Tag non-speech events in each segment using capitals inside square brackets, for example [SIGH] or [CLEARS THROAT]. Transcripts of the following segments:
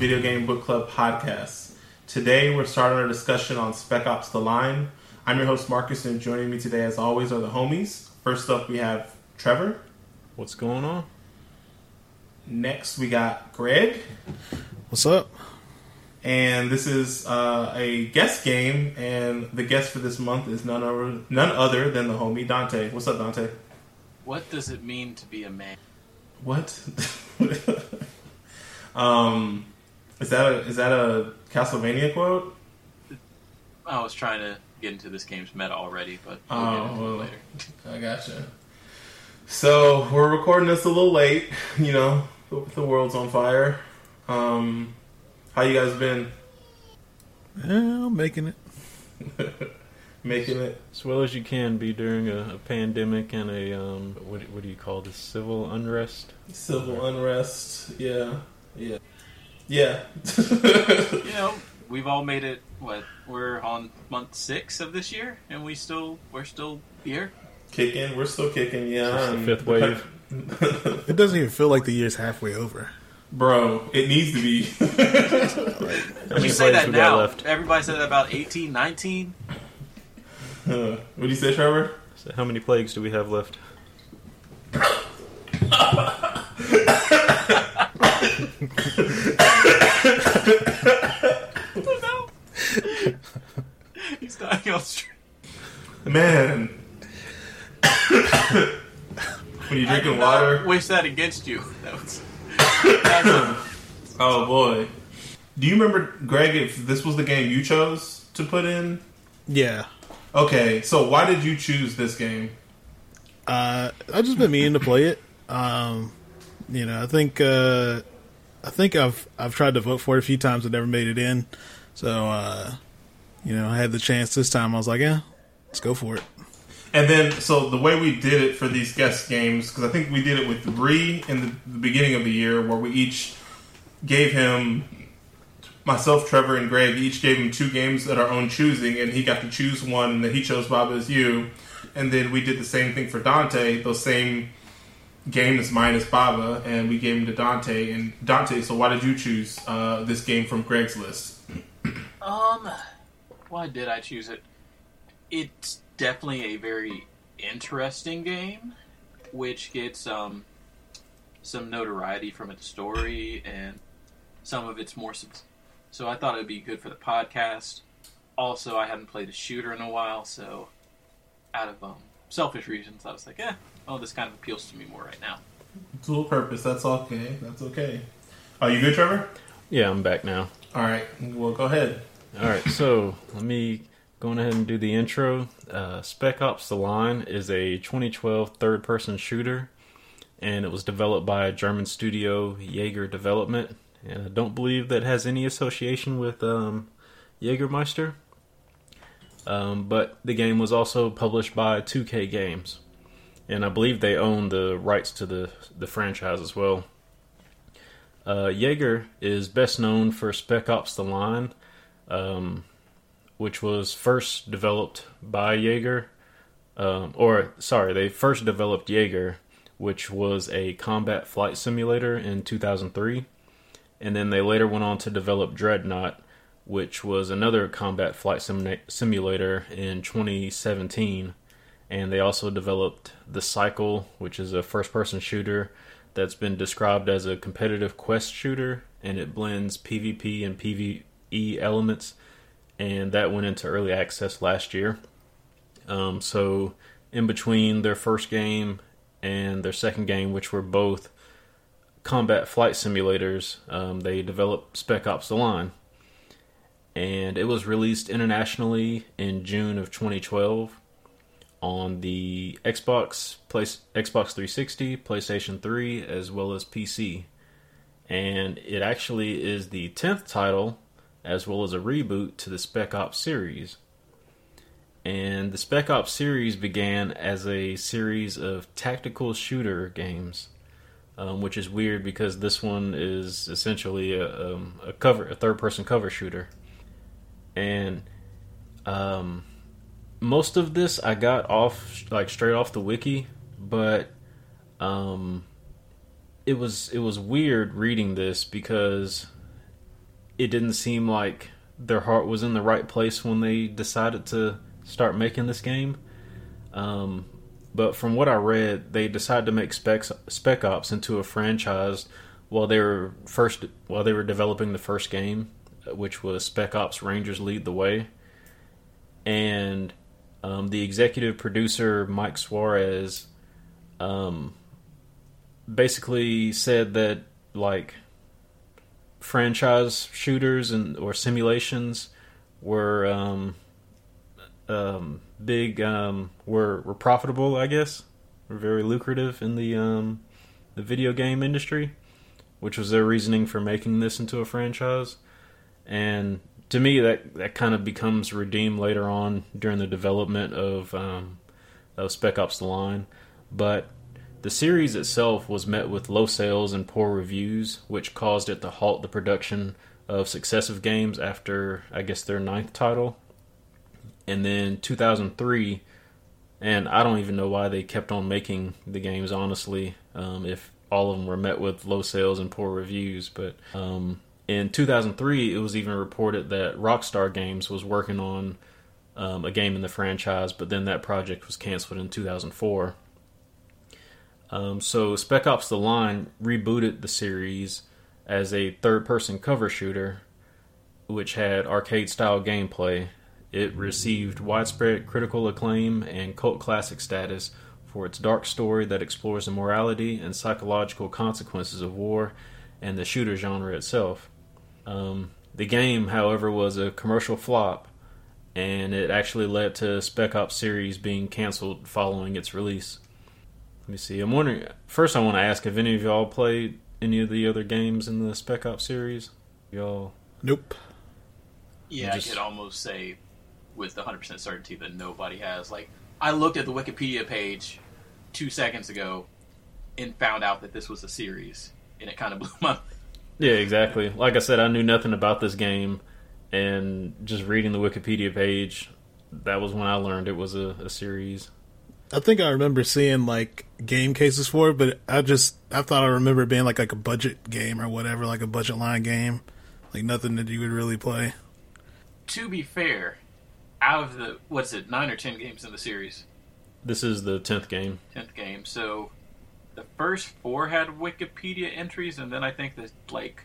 Checkpoints, the Video Game Book Club podcast. Today we're starting our discussion on Spec Ops The Line. I'm your host Marcus, and joining me today, as always, are the homies. First up, we have Trevor. What's going on? Next, we got Greg. What's up? And this is uh, a guest game, and the guest for this month is none other, none other than the homie Dante. What's up, Dante? What does it mean to be a man? What? [LAUGHS] um, is that a is that a Castlevania quote? I was trying to get into this game's meta already, but we'll Oh, get into well. it later. I gotcha. So we're recording this a little late. [LAUGHS] You know, the, the world's on fire. Um, how you guys been? Yeah, I'm making it. [LAUGHS] Making it? As well as you can be during a, a pandemic and a um, what, what do you call this? Civil unrest. Civil unrest. Yeah, yeah, yeah. [LAUGHS] You know, we've all made it. What we're on month six of this year, and we still we're still here. kicking. We're still kicking. Yeah. It's the fifth wave. [LAUGHS] It doesn't even feel like the year's halfway over. Bro, it needs to be. [LAUGHS] How many You say plays that we got now. left? Everybody said that about 18, 19. Uh, what do you say, Trevor? So how many plagues do we have left? He's dying on stream. Man. when you're drinking water. Wish that against you. That was. That's [COUGHS] a, Oh boy. Do you remember, Greg, if this was the game you chose to put in? Yeah. Okay, so why did you choose this game? Uh, I've just been meaning to play it. Um, you know, I think uh, I think I've I've tried to vote for it a few times and never made it in. So uh, you know, I had the chance this time. I was like, yeah, let's go for it. And then, so the way we did it for these guest games, because I think we did it with Bree in the, the beginning of the year, where we each gave him, myself, Trevor, and Greg, each gave him two games at our own choosing, and he got to choose one, and then he chose Baba Is You. And then we did the same thing for Dante, those same games minus Baba, and we gave him to Dante. And Dante, so why did you choose uh, this game from Greg's list? Um, why did I choose it? It's definitely a very interesting game, which gets um some notoriety from its story and some of its more. Sub- so I thought it would be good for the podcast. Also, I hadn't played a shooter in a while, so out of um, selfish reasons, I was like, eh, oh, this kind of appeals to me more right now. Dual purpose, that's okay. That's okay. Are you good, Trevor? Yeah, I'm back now. All right, well, go ahead. All right, so let me go ahead and do the intro. Uh, Spec Ops: The Line is a 2012 third-person shooter, and it was developed by a German studio, Yager Development. And I don't believe that has any association with um, Jägermeister. Um, but the game was also published by 2K Games, and I believe they own the rights to the the franchise as well. Uh, Yager is best known for Spec Ops: The Line, um, which was first developed by Yager, um, or sorry, they first developed Yager, which was a combat flight simulator in 2003, and then they later went on to develop Dreadnought, which was another combat flight sim- simulator in 2017, and they also developed The Cycle, which is a first-person shooter that's been described as a competitive quest shooter, and it blends PvP and PvE elements, and that went into early access last year. Um, so, in between their first game and their second game, which were both combat flight simulators, um, they developed Spec Ops: The Line, and it was released internationally in June of 2012 on the Xbox, Xbox 360, PlayStation 3, as well as PC. And it actually is the 10th title, as well as a reboot to the Spec Ops series. And the Spec Ops series began as a series of tactical shooter games, um, which is weird because this one is essentially a, um, a cover, a third-person cover shooter. And um, most of this I got off like straight off the wiki, but um, it was it was weird reading this because it didn't seem like their heart was in the right place when they decided to start making this game. Um, but from what I read, they decided to make Spec Spec Ops into a franchise while they were first while they were developing the first game, which was Spec Ops Rangers Lead the Way, and um, the executive producer Mike Suarez um, basically said that like franchise shooters and or simulations were um, um, big um, were were profitable. I guess were very lucrative in the um, the video game industry, which was their reasoning for making this into a franchise. And to me, that that kind of becomes redeemed later on during the development of um, of Spec Ops: The Line, but the series itself was met with low sales and poor reviews, which caused it to halt the production of successive games after, I guess, their ninth title. And then 2003, and I don't even know why they kept on making the games, honestly, um, if all of them were met with low sales and poor reviews. But um, in 2003, it was even reported that Rockstar Games was working on um, a game in the franchise, but then that project was canceled in 2004. Um, so Spec Ops: The Line rebooted the series as a third-person cover shooter, which had arcade-style gameplay. It received widespread critical acclaim and cult classic status for its dark story that explores the morality and psychological consequences of war and the shooter genre itself. Um, the game, however, was a commercial flop, and it actually led to Spec Ops series being canceled following its release. Let me see. I'm wondering. First, I want to ask if any of y'all played any of the other games in the Spec Ops series. Y'all. Nope. Yeah, Just- I could almost say with 100% certainty that nobody has. Like, I looked at the Wikipedia page two seconds ago and found out that this was a series, and it kind of [LAUGHS] blew my. Yeah, exactly. Like I said, I knew nothing about this game, and just reading the Wikipedia page, that was when I learned it was a, a series. I think I remember seeing like game cases for it, but I just I thought I remember it being like like a budget game or whatever, like a budget line game, like nothing that you would really play. To be fair, out of the what's it nine or ten games in the series, This is the tenth game. tenth game. So the first four had Wikipedia entries, and then I think the like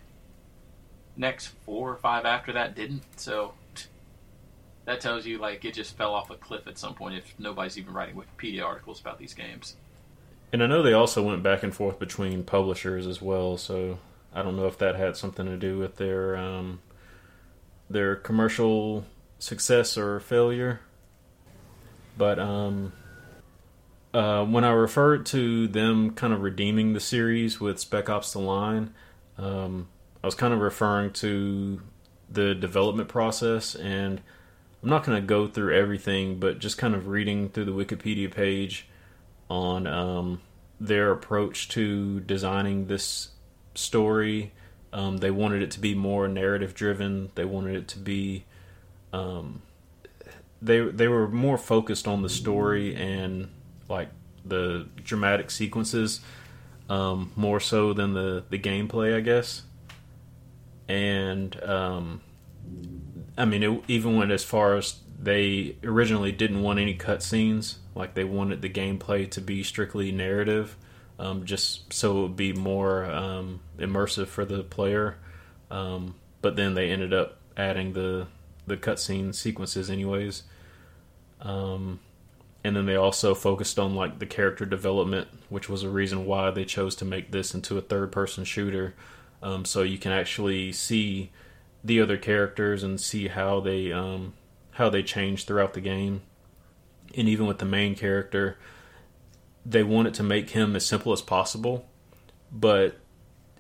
next four or five after that didn't. So [LAUGHS] that tells you like it just fell off a cliff at some point if nobody's even writing Wikipedia articles about these games. And I know they also went back and forth between publishers as well, so I don't know if that had something to do with their um, their commercial success or failure. But um, uh, when I referred to them kind of redeeming the series with Spec Ops: The Line, um, I was kind of referring to the development process, and I'm not going to go through everything, but just kind of reading through the Wikipedia page on um, their approach to designing this story. Um, they wanted it to be more narrative driven. They wanted it to be um, they they were more focused on the story and like the dramatic sequences um, more so than the the gameplay, I guess. And um, I mean, it even went as far as they originally didn't want any cutscenes. Like they wanted the gameplay to be strictly narrative, um, just so it would be more um, immersive for the player. Um, but then they ended up adding the the cutscene sequences, anyways. Um, and then they also focused on like the character development, which was a reason why they chose to make this into a third person shooter. Um, so you can actually see the other characters and see how they um, how they change throughout the game. And even with the main character, they wanted to make him as simple as possible, but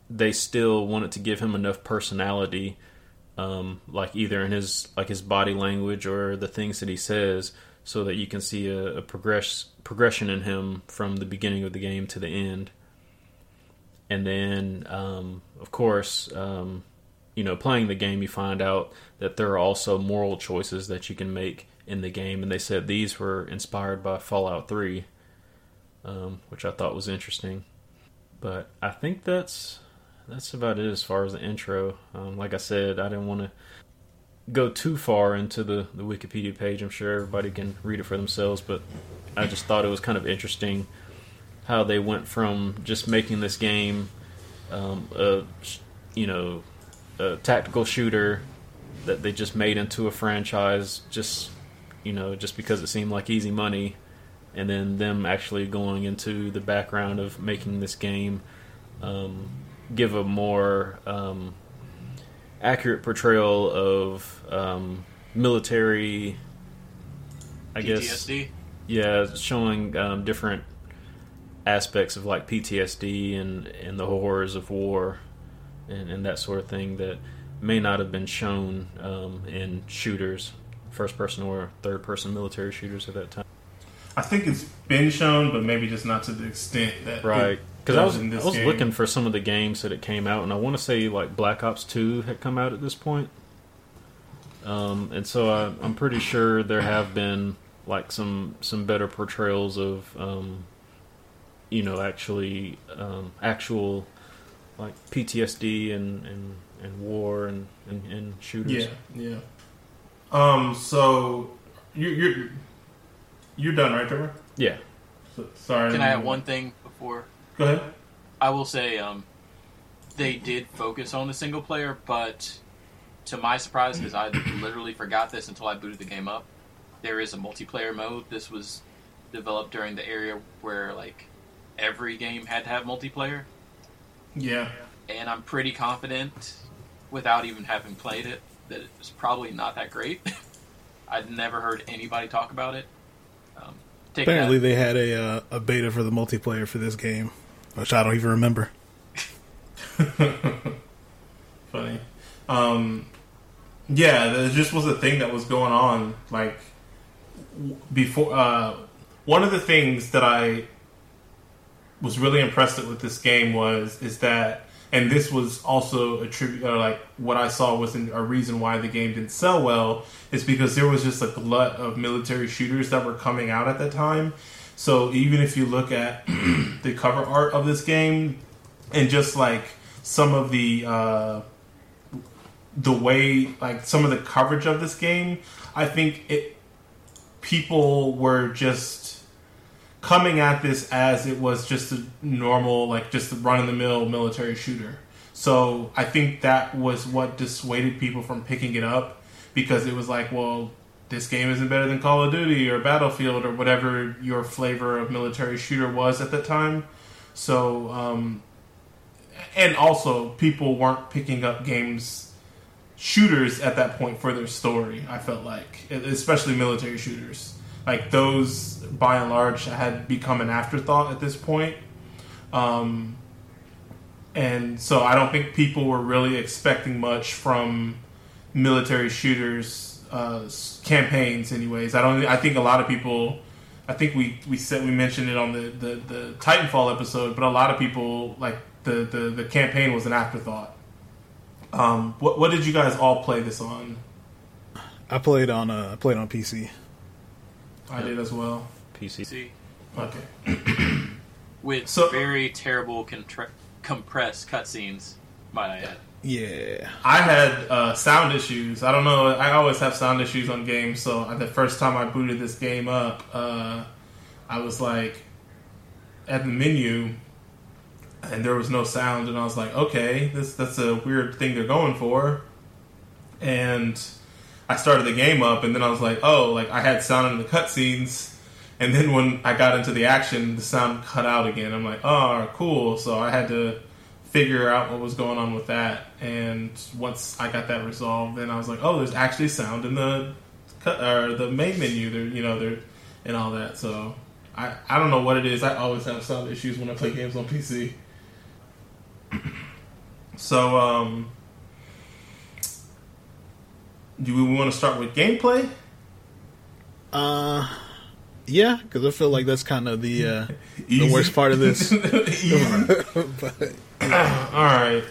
they still wanted to give him enough personality, um, like either in his like his body language or the things that he says, so that you can see a, a progress progression in him from the beginning of the game to the end. And then, um, of course, um, you know, playing the game, you find out that there are also moral choices that you can make in the game, and they said these were inspired by Fallout Three, um, which I thought was interesting. But I think that's that's about it as far as the intro. Um, like I said, I didn't want to go too far into the, the Wikipedia page. I'm sure everybody can read it for themselves, but I just thought it was kind of interesting how they went from just making this game, um, a you know, a tactical shooter that they just made into a franchise, just you know, just because it seemed like easy money, and then them actually going into the background of making this game um, give a more um, accurate portrayal of um, military. I guess yeah, showing um, different aspects of like PTSD and and the horrors of war and, and that sort of thing that may not have been shown um, in shooters, first person or third person military shooters at that time. I think it's been shown, but maybe just not to the extent that Right. it Because I was, in this I was game. looking for some of the games that it came out, and I want to say like Black Ops 2 had come out at this point. Um, and so I, I'm pretty sure there have been like some some better portrayals of, um, you know, actually um, actual like PTSD and, and, and war and, and, and shooters. Yeah, yeah. Um. So you, you're you're done, right, Trevor? Yeah. So, sorry. Can I have one thing before? Go ahead. I will say um, they did focus on the single player, but to my surprise, because I [CLEARS THROAT] literally forgot this until I booted the game up, there is a multiplayer mode. This was developed during the area where like every game had to have multiplayer, Yeah. and I'm pretty confident, without even having played it, that it was probably not that great. [LAUGHS] I'd never heard anybody talk about it. Um, take Apparently, that. they had a uh, a beta for the multiplayer for this game, which I don't even remember. [LAUGHS] Funny. Um. Yeah, there just was a thing that was going on. Like before. Uh, one of the things that I was really impressed with this game was is that, and this was also a tribute, like what I saw was a reason why the game didn't sell well, is because there was just a glut of military shooters that were coming out at that time. So even if you look at [CLEARS THROAT] the cover art of this game, and just like some of the uh, the way, like some of the coverage of this game, I think it people were just coming at this as it was just a normal, like just a run of the mill military shooter. So I think that was what dissuaded people from picking it up because it was like, well, this game isn't better than Call of Duty or Battlefield or whatever your flavor of military shooter was at that time. So, um, and also people weren't picking up games shooters at that point for their story. I felt like, especially military shooters, like those by and large had become an afterthought at this point. Um, and so I don't think people were really expecting much from military shooters uh, campaigns. Anyways, I don't. I think a lot of people. I think we, we said we mentioned it on the, the, the Titanfall episode, but a lot of people like the, the, the campaign was an afterthought. Um, what what did you guys all play this on? I played on uh, I played on PC. I did as well. PC. See, Okay. with So- very terrible contra- compressed cutscenes, might I add. Yeah, I had uh, sound issues. I don't know. I always have sound issues on games. So the first time I booted this game up, uh, I was like at the menu, and there was no sound, and I was like, okay, this that's a weird thing they're going for. And I started the game up, and then I was like, oh, like I had sound in the cutscenes. And then when I got into the action, the sound cut out again. I'm like, oh, cool. So I had to figure out what was going on with that. And once I got that resolved, then I was like, oh, there's actually sound in the cut or the main menu. There, you know, there and all that. So I I don't know what it is. I always have sound issues when I play games on PC. [CLEARS THROAT] So um, do we want to start with gameplay? uh, yeah, because I feel like that's kind of the uh, [LAUGHS] the worst part of this. [LAUGHS] [LAUGHS] But [CLEARS THROAT] All right.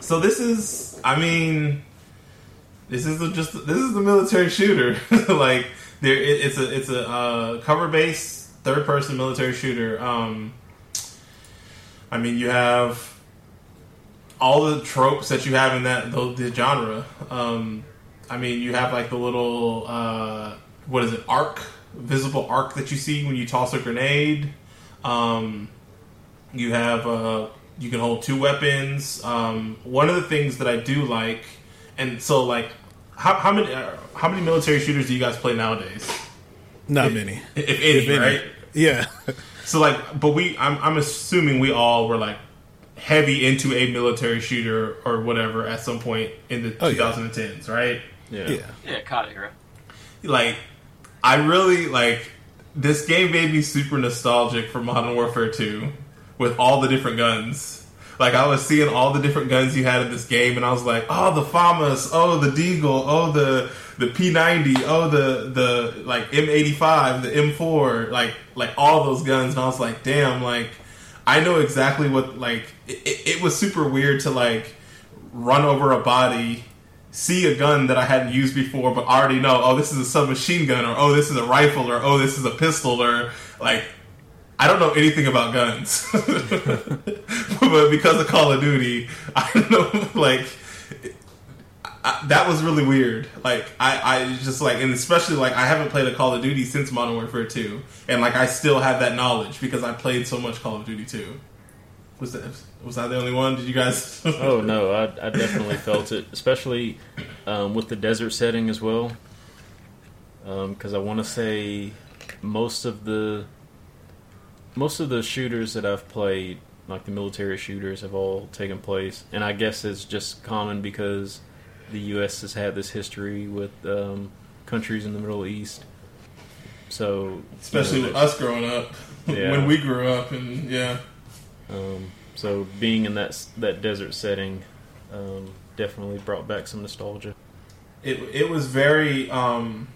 So this is, I mean, this is the, just this is the military shooter. [LAUGHS] like there, it, it's a it's a uh, cover based third person military shooter. Um, I mean, you have all the tropes that you have in that the, the genre. Um, I mean, you have like the little uh, what is it arc, visible arc that you see when you toss a grenade. Um, you have uh, you can hold two weapons. Um, one of the things that I do like, and so like, how, how many uh, how many military shooters do you guys play nowadays? Not many. If any, If any. right? Yeah. [LAUGHS] So like, but we, I'm, I'm assuming we all were like heavy into a military shooter or whatever at some point in the Oh, yeah. 2010s, right? Yeah. yeah. Yeah, COD era. Like, I really like this game made me super nostalgic for Modern Warfare 2 with all the different guns. Like I was seeing all the different guns you had in this game, and I was like, "Oh, the FAMAS, oh the Deagle, oh the the P90, oh the the like M85, the M4, like like all those guns." And I was like, "Damn!" Like I know exactly what like it, it, it was super weird to like run over a body, see a gun that I hadn't used before, but already know, oh, this is a submachine gun, or oh, this is a rifle, or oh, this is a pistol, or like I don't know anything about guns, [LAUGHS] but because of Call of Duty, I don't know [LAUGHS] like I, that was really weird. Like I, I just like, and especially like I haven't played a Call of Duty since Modern Warfare Two, and like I still have that knowledge because I played so much Call of Duty Two. Was that was I the only one? Did you guys? [LAUGHS] Oh no, I, I definitely felt it, especially um, with the desert setting as well. Because I want to say most of the most of the shooters that I've played, like the military shooters, have all taken place, and I guess it's just common because the U.S. has had this history with um, countries in the Middle East. So, especially you know, with us growing up [LAUGHS] Yeah. when we grew up, and yeah. Um, so being in that that desert setting um, definitely brought back some nostalgia. it it was very um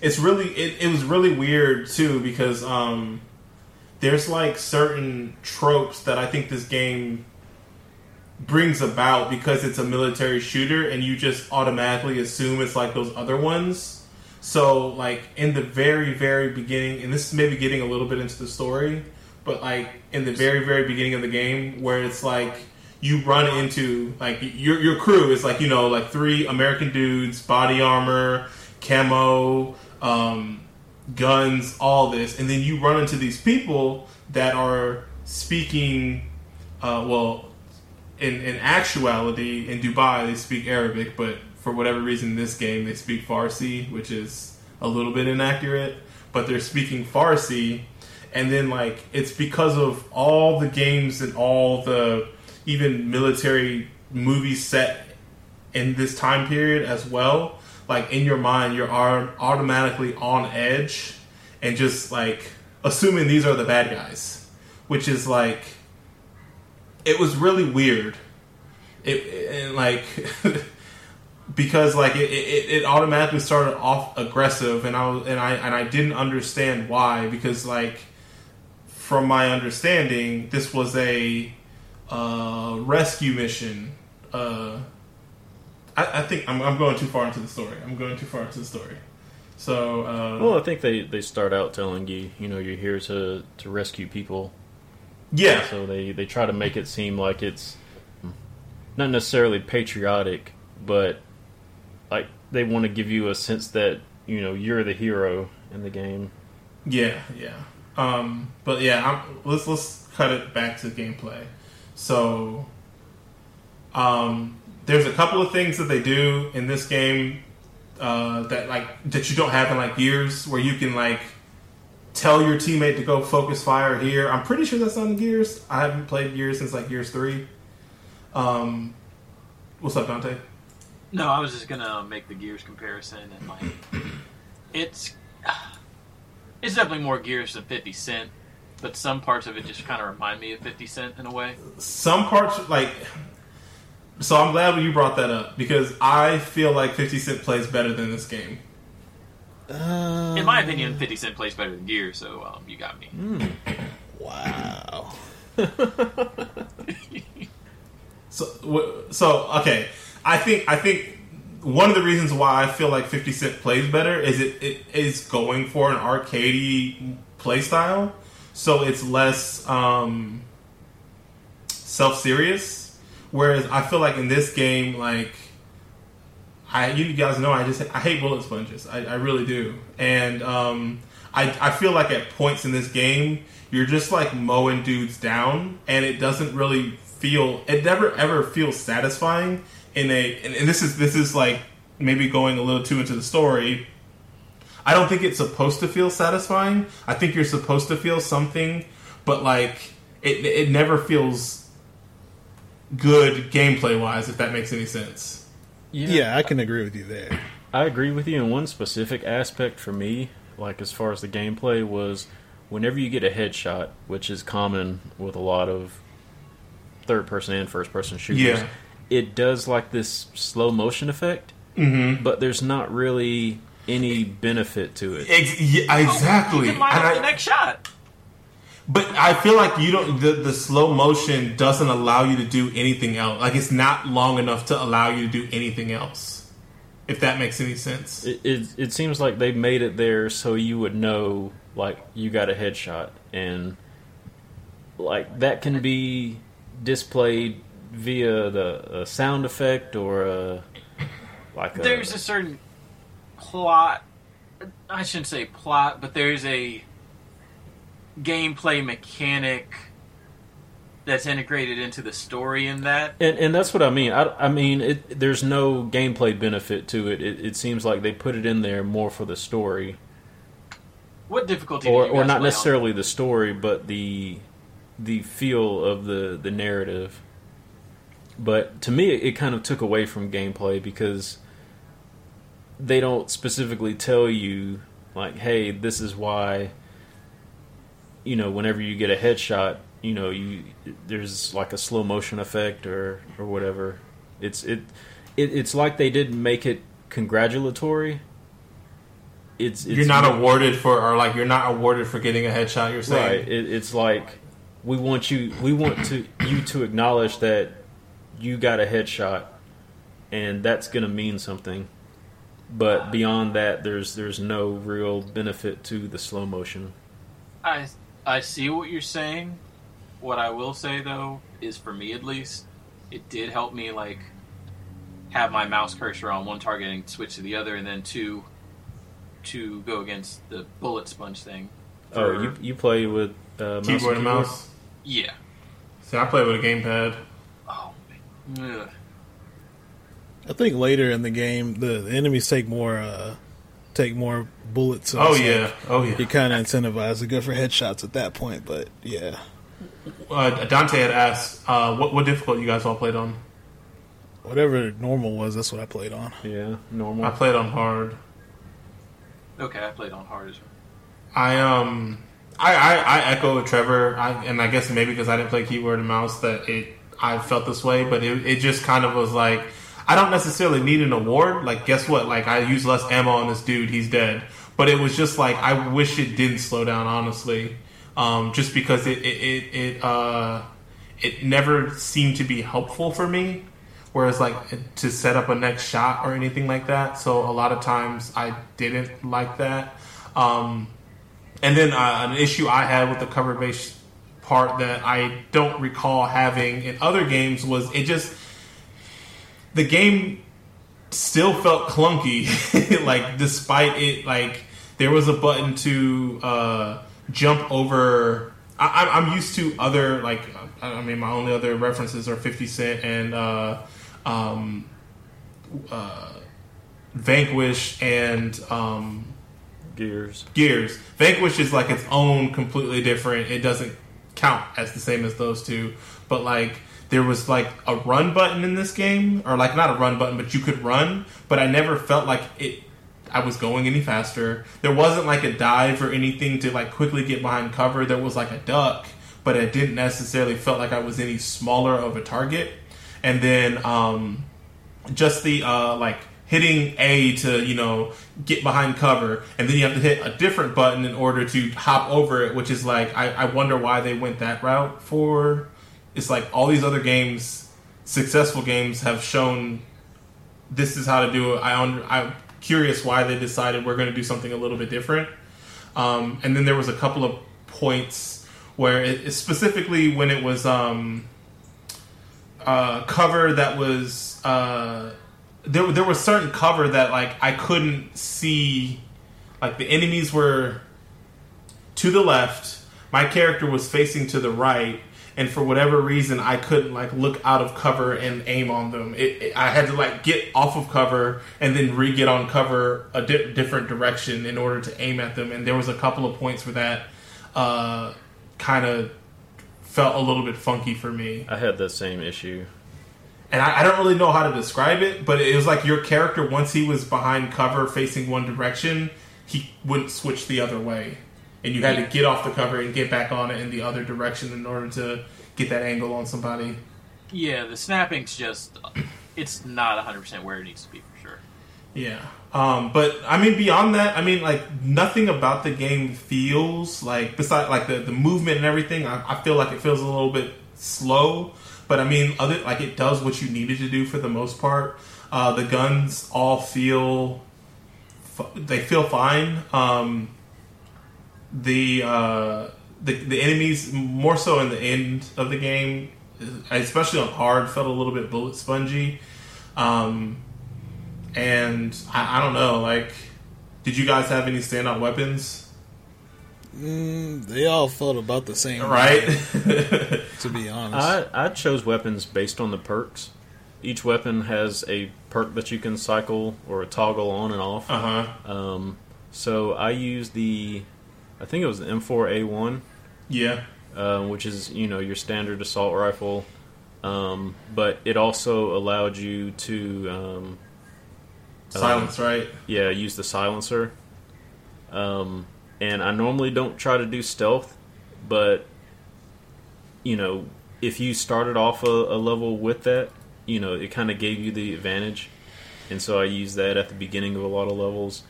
it's really it, it was really weird too because um there's like certain tropes that I think this game brings about because it's a military shooter and you just automatically assume it's like those other ones. So like in the very very beginning and this is maybe getting a little bit into the story, but like in the very very beginning of the game where it's like you run into like your your crew is like you know like three American dudes, body armor, camo, um, guns, all this, and then you run into these people that are speaking. Uh, well, in in actuality, in Dubai they speak Arabic, but for whatever reason, in this game they speak Farsi, which is a little bit inaccurate. But they're speaking Farsi, and then like it's because of all the games and all the even military movies set in this time period as well like in your mind you're automatically on edge and just like assuming these are the bad guys which is like it was really weird. It and like [LAUGHS] because like it, it, it automatically started off aggressive and I was and I and I didn't understand why because like from my understanding this was a uh, rescue mission uh, I, I think I'm, I'm going too far into the story I'm going too far into the story so uh, Well, I think they, they start out telling you, you know, you're here to, to rescue people. yeah So they, they try to make it seem like it's not necessarily patriotic, but like they want to give you a sense that, you know, you're the hero in the game. Yeah, yeah. Um, but yeah, I'm, let's let's cut it back to gameplay. So, um, there's a couple of things that they do in this game uh, that like that you don't have in like Gears, where you can like tell your teammate to go focus fire here. I'm pretty sure that's on Gears. I haven't played Gears since like Gears three. Um, what's up, Dante? No, I was just gonna make the Gears comparison, and like, [CLEARS THROAT] it's it's definitely more Gears than Fifty Cent, but some parts of it just kind of remind me of Fifty Cent in a way. some parts like so i'm glad you brought that up because i feel like 50 cent plays better than this game Uh, In my opinion, Fifty Cent plays better than Gears, so um, you got me. wow. [LAUGHS] so so okay i think i think one of the reasons why i feel like 50 cent plays better is it, it is going for an arcadey play style so it's less um self serious. Whereas I feel like in this game, like I you guys know I just I hate bullet sponges. I, I really do, and um, I I feel like at points in this game you're just like mowing dudes down, and it doesn't really feel it never ever feels satisfying in a and, and this is this is like maybe going a little too into the story. I don't think it's supposed to feel satisfying. I think you're supposed to feel something, but like it it never feels good gameplay wise if that makes any sense. Yeah, I can agree with you there. I agree with you in one specific aspect for me, like as far as the gameplay was whenever you get a headshot, which is common with a lot of third person and first person shooters, Yeah. it does like this slow motion effect, Mm-hmm. but there's not really any benefit to it. Ex- yeah, exactly. You can line up I- the next shot. But I feel like you don't. The, the slow motion doesn't allow you to do anything else. Like it's not long enough to allow you to do anything else. If that makes any sense. It, it it seems like they made it there so you would know like you got a headshot and like that can be displayed via the a sound effect or a like a, There's a certain plot. I shouldn't say plot, but there's a gameplay mechanic that's integrated into the story in that. and, and that's what I mean. I, I mean, it, there's no gameplay benefit to it. it. It seems like they put it in there more for the story, What difficulty? or or not play on? necessarily the story, but the the feel of the the narrative. But to me, it kind of took away from gameplay because they don't specifically tell you like, "Hey, this is why." You know, whenever you get a headshot, you know you there's like a slow motion effect or or whatever. It's it, it it's like they didn't make it congratulatory. It's, it's you're not awarded for, or like you're not awarded for getting a headshot. You're saying. Right. It, it's like we want you. We want to you to acknowledge that you got a headshot, and that's going to mean something. But beyond that, there's there's no real benefit to the slow motion. I I see what you're saying. What I will say though is, for me at least, it did help me like have my mouse cursor on one target and switch to the other, and then two to go against the bullet sponge thing. Oh, you you play with uh, mouse Keyboard and mouse. yeah. See, I play with a gamepad. Oh, ugh. I think later in the game, the, the enemies take more uh, take more bullets. so Oh yeah. like Oh yeah. You're kind of incentivized to go for headshots at that point, but yeah, Uh, Dante had asked, uh, what what difficult you guys all played on? whatever normal was, that's what I played on. Yeah, normal. I played on hard. Okay, I played on hard as well. I um I I, I echo Trevor, I, and I guess maybe because I didn't play keyboard and mouse that it I felt this way, but it it just kind of was like I don't necessarily need an award. Like, guess what? Like, I use less ammo on this dude, he's dead. But it was just like I wish it didn't slow down, honestly, um, just because it it it, it uh it never seemed to be helpful for me. Whereas, like to set up a next shot or anything like that. So a lot of times I didn't like that. Um, and then uh, an issue I had with the cover based part that I don't recall having in other games was it just the game still felt clunky. [LAUGHS] like despite it, like there was a button to uh, jump over. I, I'm- I'm used to other like I I mean my only other references are 50 Cent and uh, um, uh, Vanquish and um, Gears. Gears. Vanquish is like its own completely different. It doesn't count as the same as those two. But like there was like a run button in this game, or like not a run button, but you could run. But I never felt like it. I was going any faster. There wasn't like a dive or anything to like quickly get behind cover. There was like a duck, but it didn't necessarily felt like I was any smaller of a target. And then um, just the uh, like hitting A to you know get behind cover, and then you have to hit a different button in order to hop over it, which is like I, I wonder why they went that route for. It's like all these other games, successful games, have shown this is how to do it. I I'm curious why they decided we're going to do something a little bit different. Um, and then there was a couple of points where it, specifically when it was um, uh, cover that was uh, there. There was certain cover that like I couldn't see. Like the enemies were to the left, my character was facing to the right, and for whatever reason, I couldn't like look out of cover and aim on them. It, it- I had to like get off of cover and then re get on cover a di- different direction in order to aim at them. And there was a couple of points where that uh, kind of felt a little bit funky for me. I had that same issue. And I, I don't really know how to describe it, but it was like your character once he was behind cover facing one direction, he wouldn't switch the other way. And you had to get off the cover and get back on it in the other direction in order to get that angle on somebody. Yeah, the snapping's just it's not 100% where it needs to be for sure. Yeah. Um, but I mean, beyond that, I mean, like nothing about the game feels like besides like the, the movement and everything. I, I feel like it feels a little bit slow, but I mean, other like it does what you needed to do for the most part. Uh, the guns all feel they feel fine. Um, the uh, the the enemies more so in the end of the game, especially on hard, felt a little bit bullet spongy. Um, and I, I don't know, like, did you guys have any standout weapons? Mm, they all felt about the same, Right? [LAUGHS] To be honest, I, I chose weapons based on the perks. Each weapon has a perk that you can cycle or a toggle on and off. uh huh. Um, so I use the, I think it was the M4A1, Yeah. uh, which is you know your standard assault rifle, um, but it also allowed you to um, Silence, right? yeah use the silencer. Um, and I normally don't try to do stealth, but you know if you started off a, a level with that, you know it kind of gave you the advantage, and so I used that at the beginning of a lot of levels.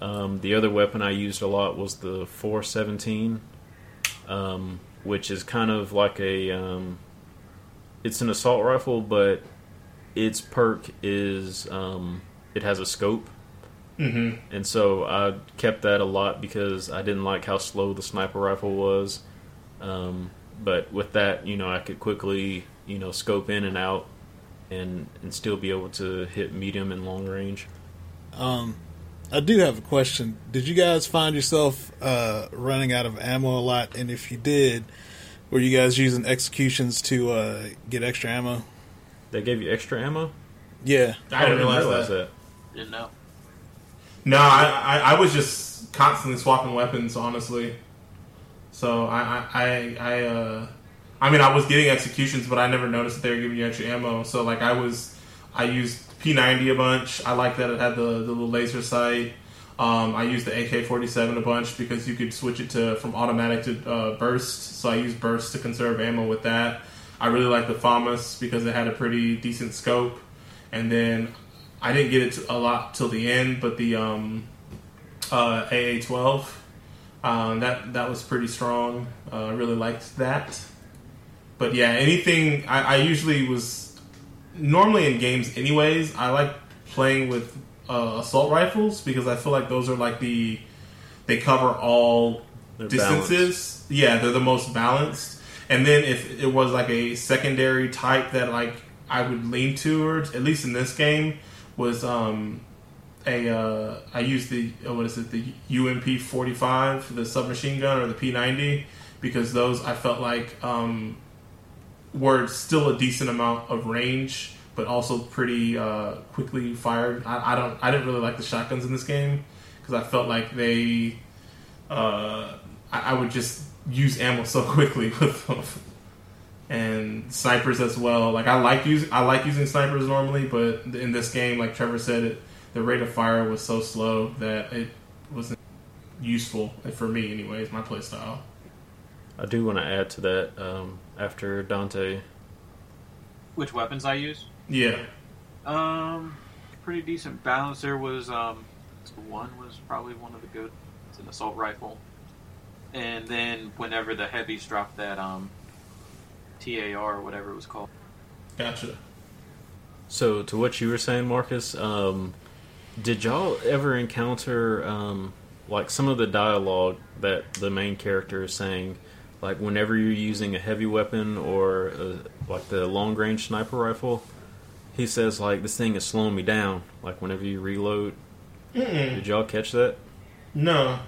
Um, the other weapon I used a lot was the 417, um, which is kind of like a um, it's an assault rifle, but its perk is um, it has a scope, Mm-hmm. and so I kept that a lot because I didn't like how slow the sniper rifle was. Um, but with that, you know, I could quickly you know scope in and out, and and still be able to hit medium and long range. um, I do have a question. Did you guys find yourself uh, running out of ammo a lot? And if you did, were you guys using executions to uh, get extra ammo? They gave you extra ammo. I Yeah, Oh, didn't realize, that. that. Didn't know. No, I, I, I was just constantly swapping weapons, honestly. So I, I, I, I, uh, I mean, I was getting executions, but I never noticed that they were giving you extra ammo. So like, I was, I used P90 a bunch. I like that it had the the little laser sight. Um, I used the AK-47 a bunch because you could switch it to from automatic to uh, burst. So I used burst to conserve ammo with that. I really like the FAMAS because it had a pretty decent scope. And then I didn't get it a lot till the end, but the um, uh, AA12 um, that that was pretty strong. Uh, I really liked that. But yeah, anything I, I usually was normally in games anyways. I like playing with uh, assault rifles because I feel like those are like the they cover all They're distances. Yeah, they're the most balanced. And then if it was like a secondary type that like I would lean towards, at least in this game, was um a uh, I used the uh, what is it the UMP forty five the submachine gun or the P ninety because those I felt like um, were still a decent amount of range but also pretty uh, quickly fired. I, I don't I didn't really like the shotguns in this game because I felt like they uh, I, I would just use ammo so [LAUGHS] quickly with them. And snipers as well. Like I like use I like using snipers normally, but in this game, like Trevor said, it the rate of fire was so slow that it wasn't useful for me, anyways. My playstyle. I do want to add to that um, after Dante. Which weapons I use? Yeah, Um, pretty decent balance. There was um, one was probably one of the good. It's an assault rifle, and then whenever the heavies dropped that um, TAR or whatever it was called. gotcha. So to what you were saying, Marcus, um, did y'all ever encounter um, like some of the dialogue that the main character is saying? Like whenever you're using a heavy weapon or a, like the long range sniper rifle, he says like this thing is slowing me down. Like whenever you reload, Mm-mm. did y'all catch that? No.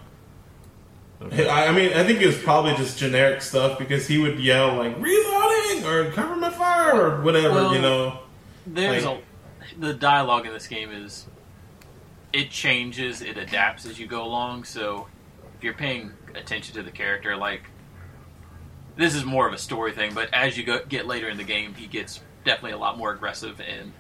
Okay. I, I mean, I think it was probably just generic stuff because he would yell like "reloading" or "cover my fire" or whatever, Well- you know. There's Like- a the dialogue in this game is it changes, it adapts as you go along. So if you're paying attention to the character, like this is more of a story thing, but as you go, get later in the game, he gets definitely a lot more aggressive and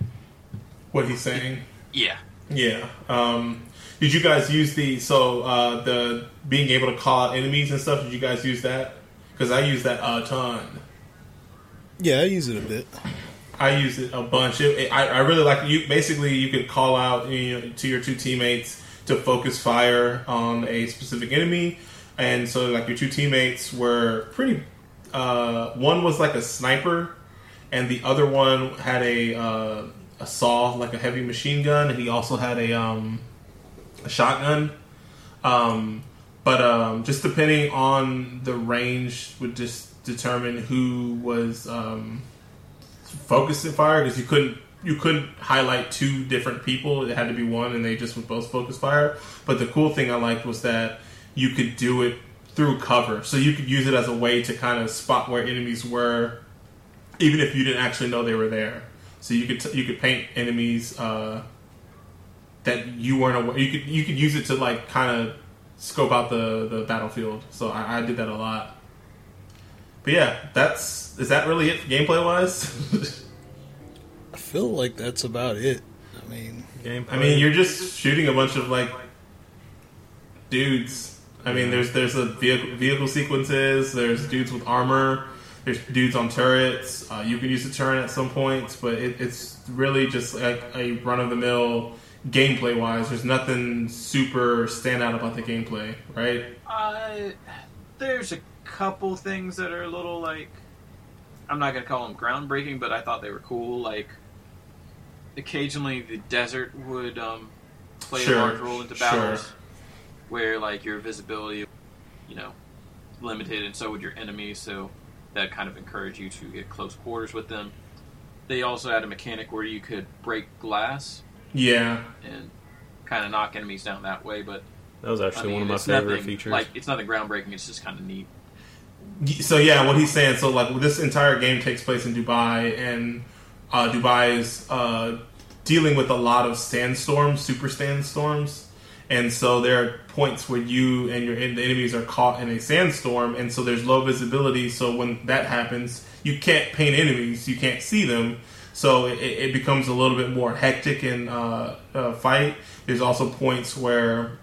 What he's saying. yeah. Yeah. Um, did you guys use the so uh, the being able to call out enemies and stuff? Did you guys use that? Because I use that a ton. Yeah, I use it a bit. I use it a bunch. It, it- I, I really like you. Basically, you could call out you know, to your two teammates to focus fire on a specific enemy, and so like your two teammates were pretty. Uh, one was like a sniper, and the other one had a uh, a saw, like a heavy machine gun, and he also had a um, a shotgun. Um, but um, just depending on the range would just determine who was um, focusing fire because you couldn't you couldn't highlight two different people. It had to be one, and they just would both focus fire. But the cool thing I liked was that you could do it through cover, so you could use it as a way to kind of spot where enemies were, even if you didn't actually know they were there. So you could t- you could paint enemies uh, that you weren't aware. You could you could use it to like kind of scope out the the battlefield. So I, I did that a lot. But yeah, that's is that really it gameplay wise? [LAUGHS] I feel like that's about it. I mean, Gameplay. I mean, you're just shooting a bunch of like dudes. I mean, there's there's a vehicle vehicle sequences. There's dudes with armor. There's dudes on turrets. Uh, you can use a turret at some points, but it, it's really just like a run of the mill gameplay wise. There's nothing super standout about the gameplay, right? Uh, there's a couple things that are a little like I'm not gonna call them groundbreaking, but I thought they were cool. Like occasionally the desert would um, play Sure, a large role into sure. Where like your visibility, you know, limited, and so would your enemies. So that kind of encouraged you to get close quarters with them. They also had a mechanic where you could break glass Yeah, and kind of knock enemies down that way, but that was I actually mean, one of my favorite nothing, features. Like it's nothing groundbreaking. It's just kind of neat. So yeah, what he's saying. So like this entire game takes place in Dubai, and uh, Dubai is uh, dealing with a lot of sandstorms, super sandstorms, and so there are points where you and your the enemies are caught in a sandstorm, and so there's low visibility. So when that happens, you can't paint enemies, you can't see them. So it, it becomes a little bit more hectic in uh, uh, fight. There's also points where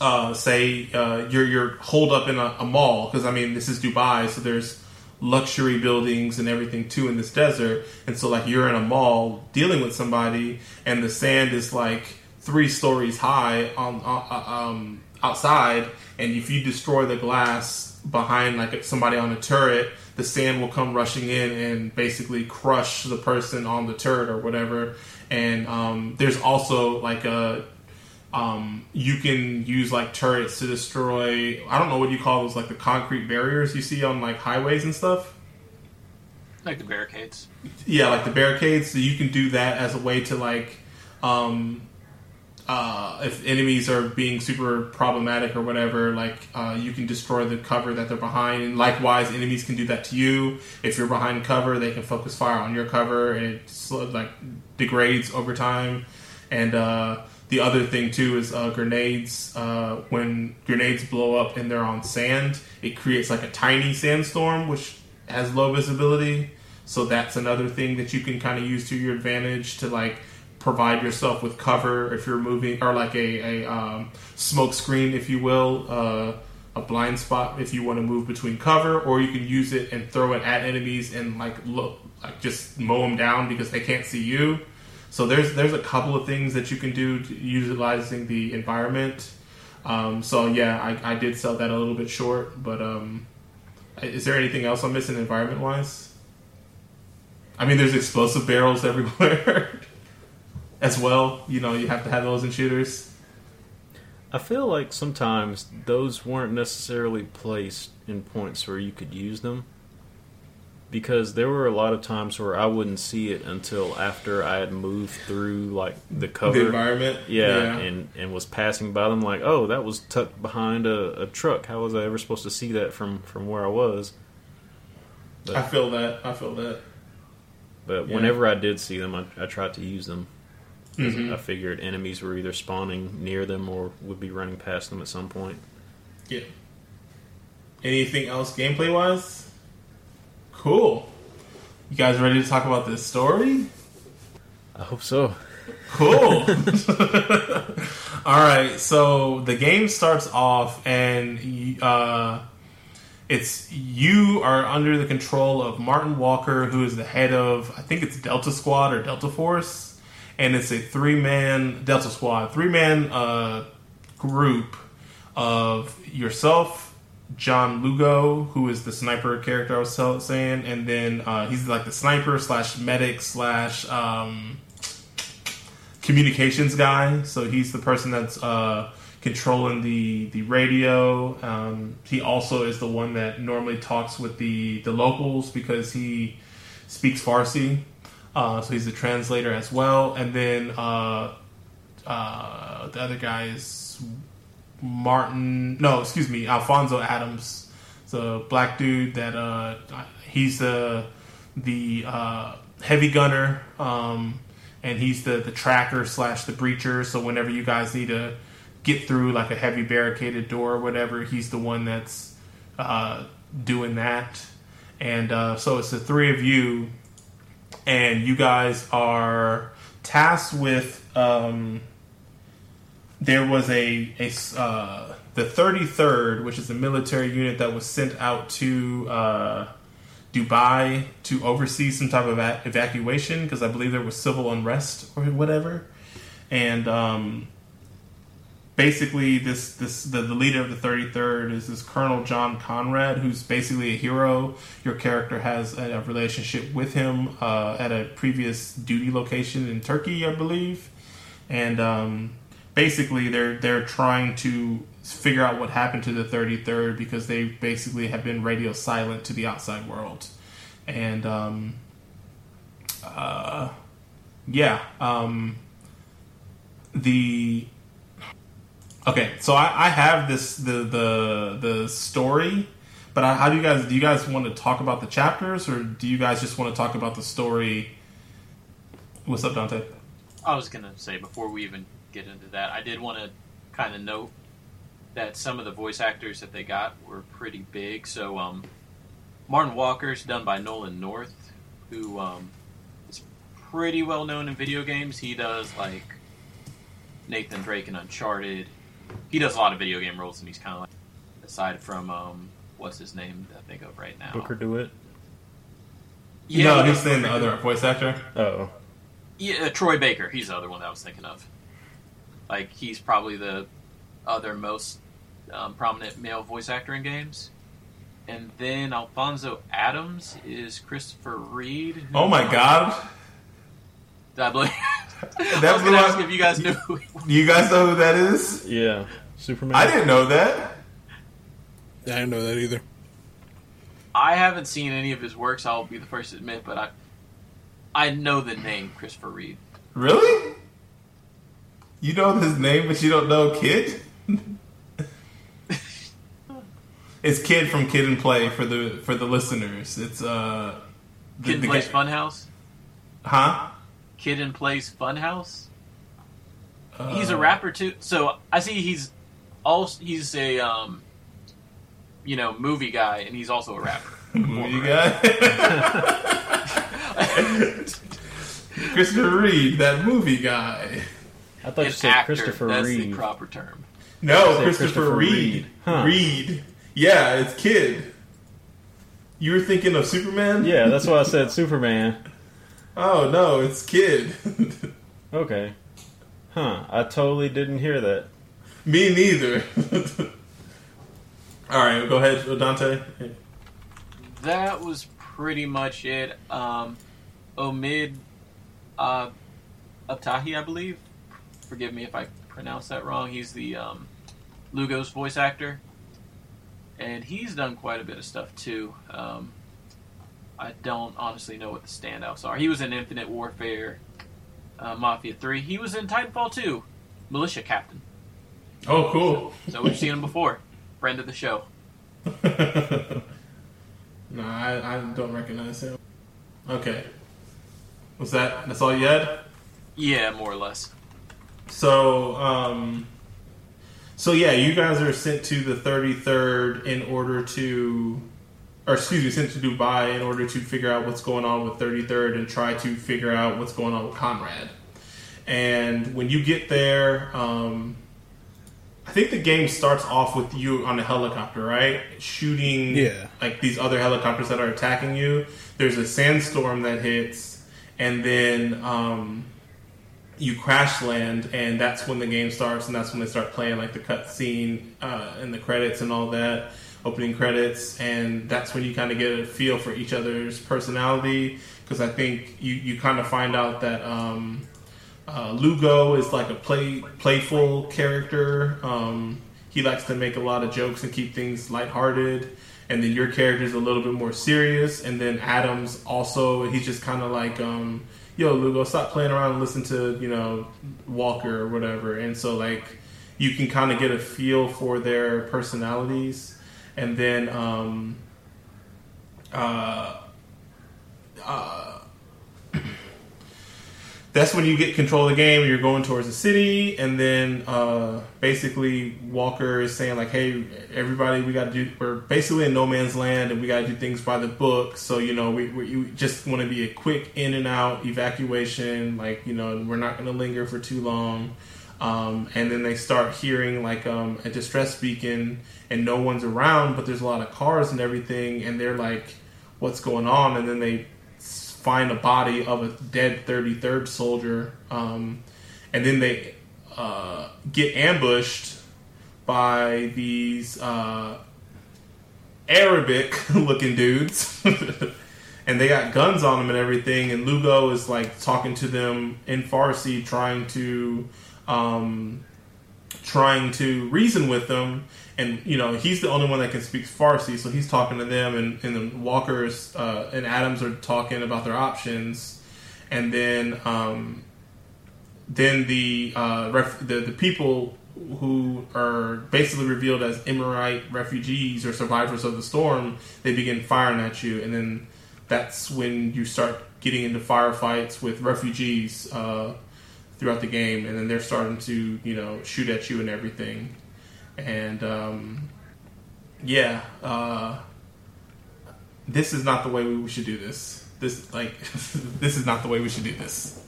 uh, say uh, you're you're holed up in a, a mall because I mean this is Dubai, so there's luxury buildings and everything too in this desert, and so like you're in a mall dealing with somebody, and the sand is like three stories high on uh, um, outside, and if you destroy the glass behind like somebody on a turret. The sand will come rushing in and basically crush the person on the turret or whatever. And um, there's also like a um, you can use like turrets to destroy. I don't know what you call those, like the concrete barriers you see on like highways and stuff. Like the barricades. Yeah, like the barricades. So you can do that as a way to like, um, uh, if enemies are being super problematic or whatever, like uh, you can destroy the cover that they're behind. And likewise, enemies can do that to you. If you're behind cover, they can focus fire on your cover, and it like degrades over time. And uh, the other thing too is uh, grenades. Uh, when grenades blow up and they're on sand, it creates like a tiny sandstorm, which has low visibility. So that's another thing that you can kind of use to your advantage to like provide yourself with cover if you're moving, or like a, a um, smoke screen, if you will, uh, a blind spot if you want to move between cover, or you can use it and throw it at enemies and like look, like just mow them down because they can't see you. So there's there's a couple of things that you can do utilizing the environment. Um, so yeah, I, I did sell that a little bit short, but um, is there anything else I'm missing environment wise? I mean, there's explosive barrels [LAUGHS] everywhere as well. You know, you have to have those in shooters. I feel like sometimes those weren't necessarily placed in points where you could use them. Because there were a lot of times where I wouldn't see it until after I had moved through like the cover. The environment. Yeah, and and was passing by them like, oh, that was tucked behind a, a truck. How was I ever supposed to see that from from where I was? But, I feel that. I feel that. but yeah. whenever I did see them, I, I tried to use them. Mhm. I figured enemies were either spawning near them or would be running past them at some point. Yeah. Anything else gameplay wise? Cool. You guys ready to talk about this story? I hope so. Cool. [LAUGHS] [LAUGHS] All right, so the game starts off, and uh, it's you are under the control of Martin Walker, who is the head of I think it's Delta Squad or Delta Force, and it's a three man Delta Squad three man uh, group of yourself, John Lugo, who is the sniper character I was tell- saying, and then uh, he's like the sniper slash medic slash. Um, communications guy. So he's the person that's uh, controlling the the radio. Um, he also is the one that normally talks with the the locals because he speaks Farsi. Uh, so he's a translator as well. And then uh, uh, the other guy is Martin. No, excuse me, Alfonso Adams. The black dude that uh, he's the the uh, heavy gunner. Um, and he's the the tracker slash the breacher. So whenever you guys need to get through like a heavy barricaded door or whatever, he's the one that's uh, doing that. And so it's the three of you, and you guys are tasked with. Um, there was a a uh, the thirty third, which is a military unit that was sent out to. Uh, Dubai to oversee some type of eva- evacuation because I believe there was civil unrest or whatever, and um, basically this this the, the leader of the 33rd is this Colonel John Conrad, who's basically a hero. Your character has a, a relationship with him uh, at a previous duty location in Turkey, I believe, and um, basically they're they're trying to figure out what happened to the 33rd because they basically have been radio silent to the outside world and um, uh, yeah um, the okay so I, I have this the the the story but I, how do you guys do you guys want to talk about the chapters or do you guys just want to talk about the story what's up dante I was gonna say before we even get into that, I did want to kind of note that some of the voice actors that they got were pretty big. So, um, Martin Walker's done by Nolan North, who um, is pretty well known in video games. He does like Nathan Drake in Uncharted. He does a lot of video game roles, and he's kind of like aside from um, what's his name that I think of right now. Booker DeWitt. no he he's does saying the other voice actor Oh, Yeah, uh, Troy Baker. He's the other one that I was thinking of. Like he's probably the other most um, prominent male voice actor in games. And then Alfonso Adams is Christopher Reid. oh my god I believe. That I was blew going to ask if you guys knew. Who [LAUGHS] you guys know who that is yeah. Superman. I didn't know that. I didn't know that either. I haven't seen any of his works. I'll be the first to admit, but I, I know the name Christopher Reid. Really? You know his name, but you don't know Kid? [LAUGHS] it's Kid from Kid and Play for the for the listeners. It's uh, the- Kid the plays guy- Funhouse. huh? Kid in plays Funhouse. he's Uh, a rapper too. So I see he's also he's a um, you know, movie guy, and he's also a rapper. [LAUGHS] Movie guy. [LAUGHS] Christopher Reid, that movie guy. I thought you said actor. Christopher That's the proper term. No, Christopher, Christopher Reid. Reid. Huh. Reid. Yeah, it's Kid. You were thinking of Superman? Yeah, that's why I said Superman. Oh no, it's Kid. [LAUGHS] Okay. Huh. I totally didn't hear that. Me neither. [LAUGHS] All right, go ahead, Dante. That was pretty much it. Um, Omid uh, Abtahi, I believe. Forgive me if I pronounce that wrong. He's the um, Lugo's voice actor, and he's done quite a bit of stuff too. Um, I don't honestly know what the standouts are. He was in Infinite Warfare, uh, Mafia Three. He was in Titanfall 2, Militia Captain. Oh, cool. So we've seen him before. Friend of the show. [LAUGHS] no, I, I don't recognize him. Okay. Was that that's all you had? Yeah, more or less. So, um, so yeah, you guys are sent to the 33rd in order to, or excuse me, sent to Dubai in order to figure out what's going on with 33rd and try to figure out what's going on with Conrad. And when you get there, um, I think the game starts off with you on a helicopter, right? Shooting Yeah. like these other helicopters that are attacking you. There's a sandstorm that hits, and then um, you crash land, and that's when the game starts, and that's when they start playing like the cutscene uh, and the credits and all that, opening credits, and that's when you kind of get a feel for each other's personality. Because I think you you kind of find out that. Um, uh, Lugo is like a play playful character. Um, he likes to make a lot of jokes and keep things lighthearted. And then your character is a little bit more serious. And then Adams also, he's just kind of like, um, yo, Lugo, stop playing around and listen to, you know, Walker or whatever. And so, like, you can kind of get a feel for their personalities. And then, um, uh, uh, that's when you get control of the game. You're going towards the city, and then uh, basically Walker is saying like, "Hey, everybody, we got to do. We're basically in no man's land, and we got to do things by the book. So you know, we, we you just want to be a quick in and out evacuation. Like you know, we're not going to linger for too long." Um, and then they start hearing like um, a distress beacon, and no one's around, but there's a lot of cars and everything, and they're like, "What's going on?" And then they find a body of a dead 33rd soldier, um, and then they uh, get ambushed by these uh, Arabic-looking [LAUGHS] dudes, [LAUGHS] and they got guns on them and everything. And Lugo is like talking to them in Farsi, trying to um, trying to reason with them. And you know he's the only one that can speak Farsi, so he's talking to them, and, and Walker's uh, and Adams are talking about their options, and then um, then the, uh, ref- the the people who are basically revealed as Emirate refugees or survivors of the storm, they begin firing at you, and then that's when you start getting into firefights with refugees uh, throughout the game, and then they're starting to you know shoot at you and everything, and um, yeah, uh, this is not the way we should do this. This like [LAUGHS] this is not the way we should do this.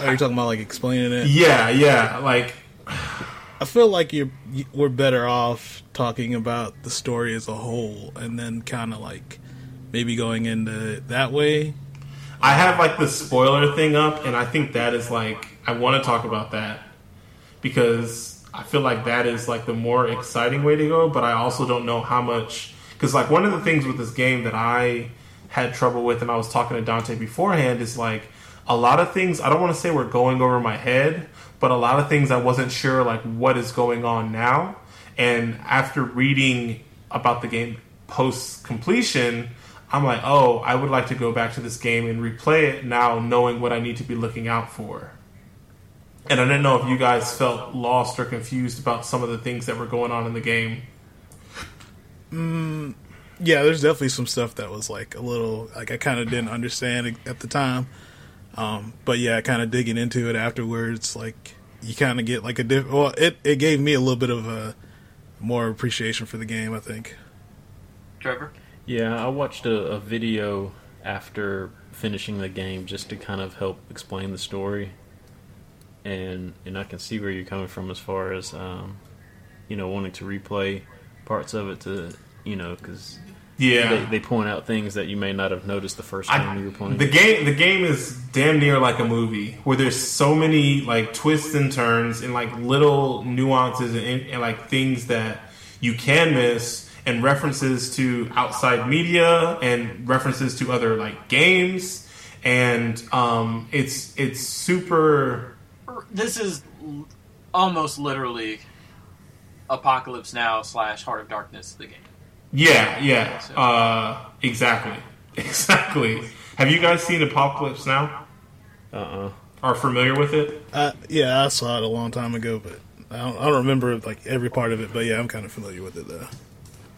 Are you talking about like explaining it? Yeah, yeah, like I feel like you're you- we're better off talking about the story as a whole, and then kind of like maybe going into it that way. I have like the spoiler thing up, and I think that is like I want to talk about that because I feel like that is like the more exciting way to go. But I also don't know how much because like one of the things with this game that I had trouble with, and I was talking to Dante beforehand, is like a lot of things. I don't want to say were going over my head, but a lot of things I wasn't sure like what is going on now. And after reading about the game post completion, I'm like, oh, I would like to go back to this game and replay it now, knowing what I need to be looking out for. And I didn't know if you guys felt lost or confused about some of the things that were going on in the game. Yeah, there's definitely some stuff that was like a little like I kind of didn't understand at the time. Um, but yeah, kind of digging into it afterwards, like you kind of get like a diff. Well, it it gave me a little bit of a more appreciation for the game. I think. Trevor? Yeah, I watched a, a video after finishing the game just to kind of help explain the story, and and I can see where you're coming from as far as um, you know wanting to replay parts of it to you know because Yeah, they, they point out things that you may not have noticed the first time you were playing. the game the game is damn near like a movie where there's so many like twists and turns and like little nuances and, and like things that you can miss and references to outside media and references to other like games and um, it's it's super This is l- almost literally Apocalypse Now slash Heart of Darkness, the game. Yeah, yeah, So- uh, exactly, [LAUGHS] exactly. Have you guys seen Apocalypse Now? Uh uh Are familiar with it? Uh, yeah, I saw it a long time ago, but I don't, I don't remember like every part of it. But yeah, I'm kind of familiar with it though.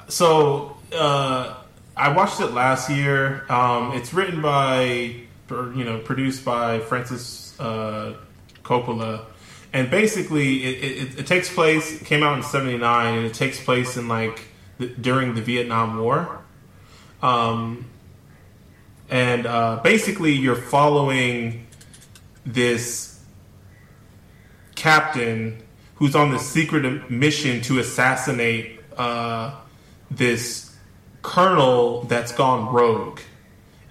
So uh, I watched it last year. Um, it's written by, you know, produced by Francis uh, Coppola, and basically it, it, it takes place. It came out in '79, and it takes place in like the, during the Vietnam War. Um, and uh, basically, you're following this captain who's on this secret mission to assassinate uh, this colonel that's gone rogue.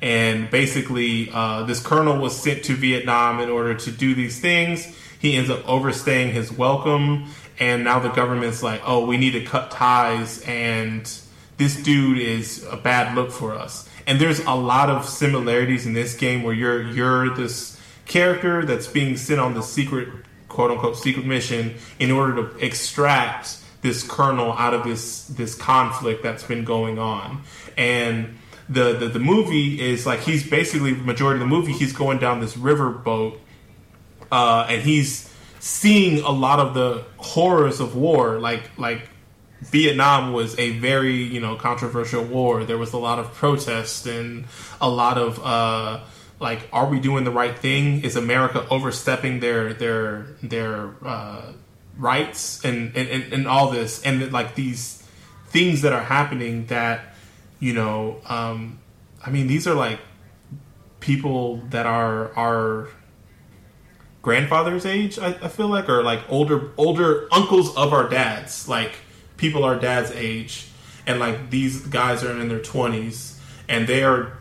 And basically, uh, this colonel was sent to Vietnam in order to do these things. He ends up overstaying his welcome, and now the government's like, "Oh, we need to cut ties," and this dude is a bad look for us. And there's a lot of similarities in this game where you're you're this character that's being sent on the secret quote unquote secret mission in order to extract this colonel out of this this conflict that's been going on. And the, the the movie is like he's basically majority of the movie he's going down this river boat uh, and he's seeing a lot of the horrors of war like like Vietnam was a very you know controversial war. There was a lot of protest and a lot of uh, like, are we doing the right thing? Is America overstepping their their their uh, rights and, and and and all this and like these things that are happening that you know um, I mean these are like people that are our grandfather's age I, I feel like or like older older uncles of our dads like people our dad's age and like these guys are in their 20s and they are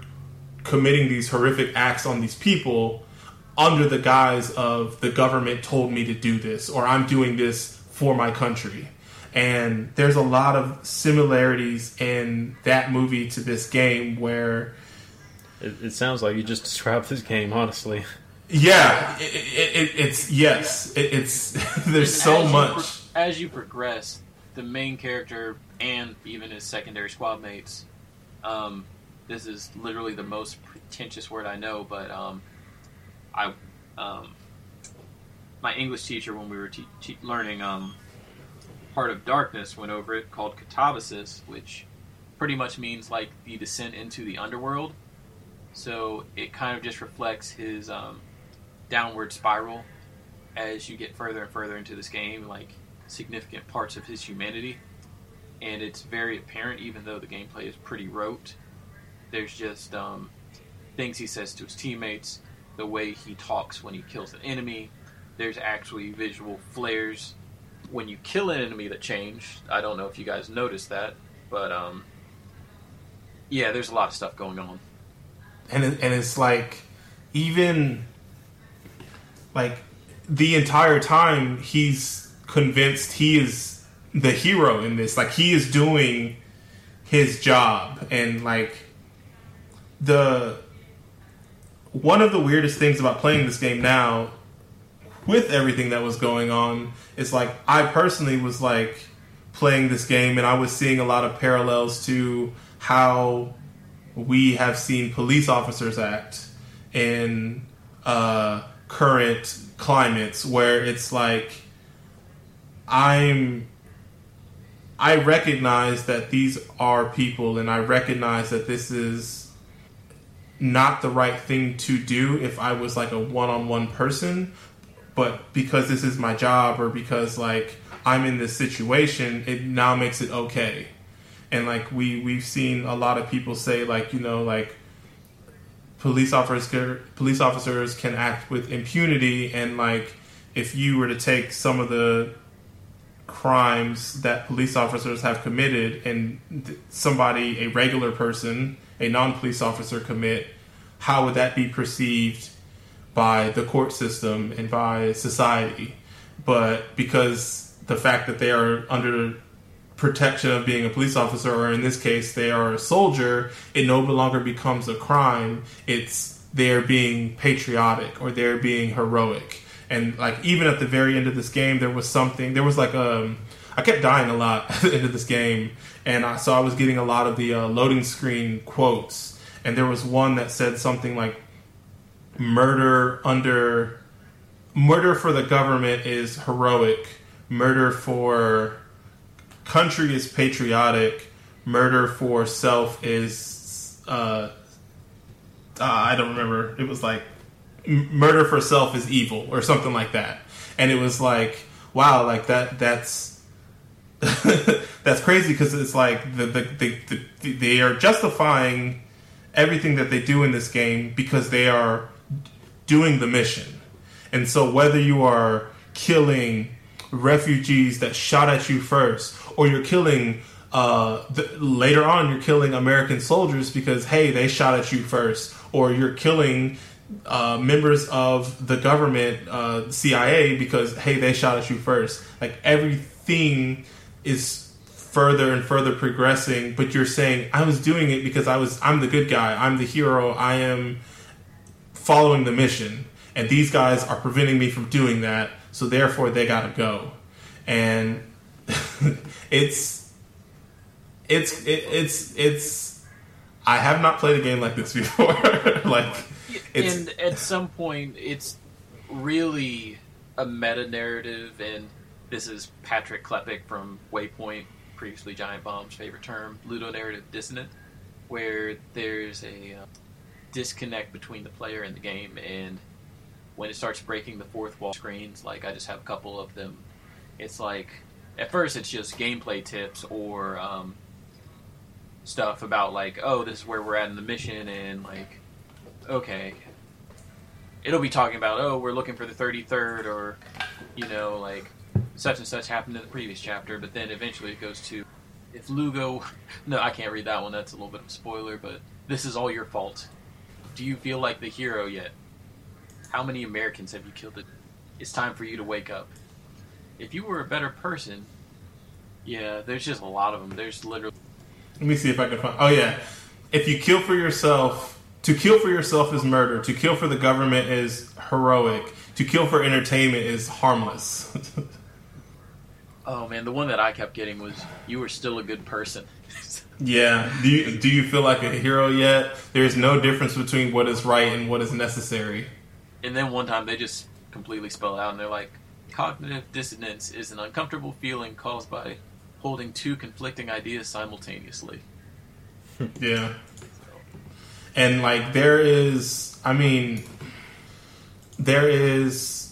committing these horrific acts on these people under the guise of the government told me to do this or I'm doing this for my country. And there's a lot of similarities in that movie to this game where It, it sounds like you just described this game, honestly. yeah, it, it, it, it's yes, it, it's [LAUGHS] there's so as you much. pro- as you progress, the main character and even his secondary squad mates. Um, this is literally the most pretentious word I know, but um, I, um, my English teacher when we were te- te- learning um, Heart of Darkness went over it called katabasis, which pretty much means like the descent into the underworld. So it kind of just reflects his um, downward spiral as you get further and further into this game, like significant parts of his humanity. And it's very apparent, even though the gameplay is pretty rote. There's just um, things he says to his teammates, the way he talks when he kills an enemy. There's actually visual flares when you kill an enemy that change. I don't know if you guys noticed that, but um, yeah, there's a lot of stuff going on. and it, and it's like even like the entire time he's convinced he is the hero in this like he is doing his job and like the one of the weirdest things about playing this game now with everything that was going on it's like I personally was like playing this game and I was seeing a lot of parallels to how we have seen police officers act in uh, current climates where it's like I'm I recognize that these are people and I recognize that this is not the right thing to do if I was like a one-on-one person but because this is my job or because like I'm in this situation it now makes it okay. And like we we've seen a lot of people say like you know like police officers police officers can act with impunity and like if you were to take some of the crimes that police officers have committed and somebody a regular person a non-police officer commit how would that be perceived by the court system and by society but because the fact that they are under protection of being a police officer, or in this case, they are a soldier, it no longer becomes a crime. It's they're being patriotic or they're being heroic. And like even at the very end of this game, there was something. There was like um, I I kept dying a lot [LAUGHS] at the end of this game, and I, so I was getting a lot of the uh, loading screen quotes, and there was one that said something like "murder under murder for the government is heroic, murder for country is patriotic, murder for self is uh, uh, I don't remember. It was like murder for self is evil or something like that, and it was like wow, like that that's [LAUGHS] that's crazy because it's like the, the, the, the, they are justifying everything that they do in this game because they are doing the mission. And so whether you are killing refugees that shot at you first, or you're killing uh, later on, you're killing American soldiers because hey, they shot at you first, or you're killing uh, members of the government, uh, CIA, because hey, they shot at you first. Like everything is further and further progressing, but you're saying I was doing it because I was I'm the good guy, I'm the hero, I am following the mission, and these guys are preventing me from doing that, so therefore they gotta go, and [LAUGHS] it's it's it, it's it's I have not played a game like this [LAUGHS] before, like. It's, and at some point, it's really a meta narrative, and this is Patrick Klepek from Waypoint, previously Giant Bomb's favorite term, ludonarrative dissonance, where there's a uh, disconnect between the player and the game, and when it starts breaking the fourth wall screens, like I just have a couple of them, it's like at first it's just gameplay tips or um, stuff about like, oh, this is where we're at in the mission, and like okay, it'll be talking about, oh, we're looking for the 33rd, or, you know, like, such and such happened in the previous chapter, but then eventually it goes to, if Lugo, [LAUGHS] no, I can't read that one, that's a little bit of a spoiler, but this is all your fault. Do you feel like the hero yet? How many Americans have you killed? It's time for you to wake up. If you were a better person, yeah, there's just a lot of them. There's literally. Let me see if I can find. Oh yeah, if you kill for yourself, to kill for yourself is murder. To kill for the government is heroic. To kill for entertainment is harmless. [LAUGHS] oh man, the one that I kept getting was you were still a good person. Yeah. Do you do you feel like a hero yet? There's no difference between what is right and what is necessary. And then one time they just completely spell out and they're like cognitive dissonance is an uncomfortable feeling caused by holding two conflicting ideas simultaneously. [LAUGHS] yeah and like there is i mean there is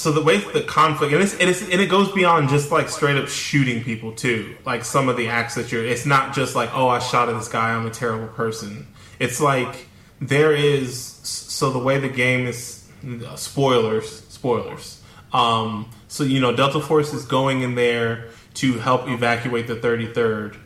so the way the conflict and, it's, and, it's, and it goes beyond just like straight up shooting people too. Like some of the acts that you're it's not just like oh i shot at this guy i'm a terrible person. It's like there is so the way the game is spoilers spoilers. Um so you know delta force is going in there to help evacuate the 33rd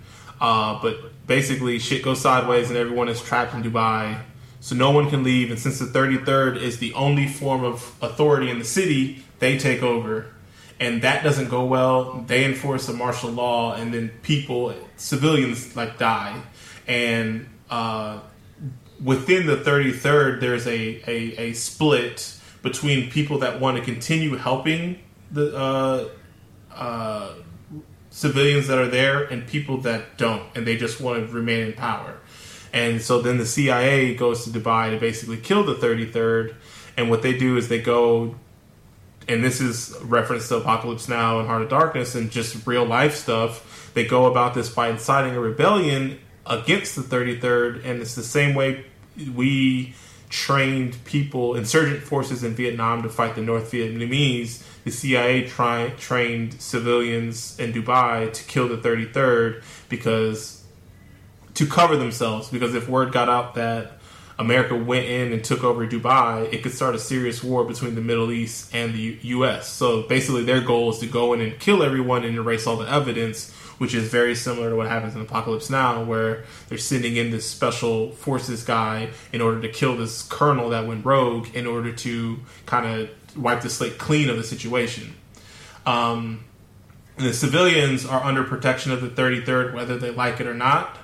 uh, but basically shit goes sideways and everyone is trapped in Dubai. So no one can leave. And since the 33rd is the only form of authority in the city, they take over. And that doesn't go well. They enforce a martial law, and then people, civilians, like die. And uh, within the 33rd, there's a, a, a, split between people that want to continue helping the uh, uh, civilians that are there and people that don't, and they just want to remain in power. And so then the CIA goes to Dubai to basically kill the 33rd. And what they do is they go, and this is reference to Apocalypse Now and Heart of Darkness and just real life stuff. They go about this by inciting a rebellion against the 33rd. And it's the same way we trained people, insurgent forces in Vietnam to fight the North Vietnamese the CIA try, trained civilians in Dubai to kill the 33rd because to cover themselves. Because if word got out that America went in and took over Dubai, it could start a serious war between the Middle East and the U.S. So basically, their goal is to go in and kill everyone and erase all the evidence, which is very similar to what happens in Apocalypse Now, where they're sending in this special forces guy in order to kill this colonel that went rogue in order to kind of wipe the slate clean of the situation. Um, the civilians are under protection of the 33rd, whether they like it or not.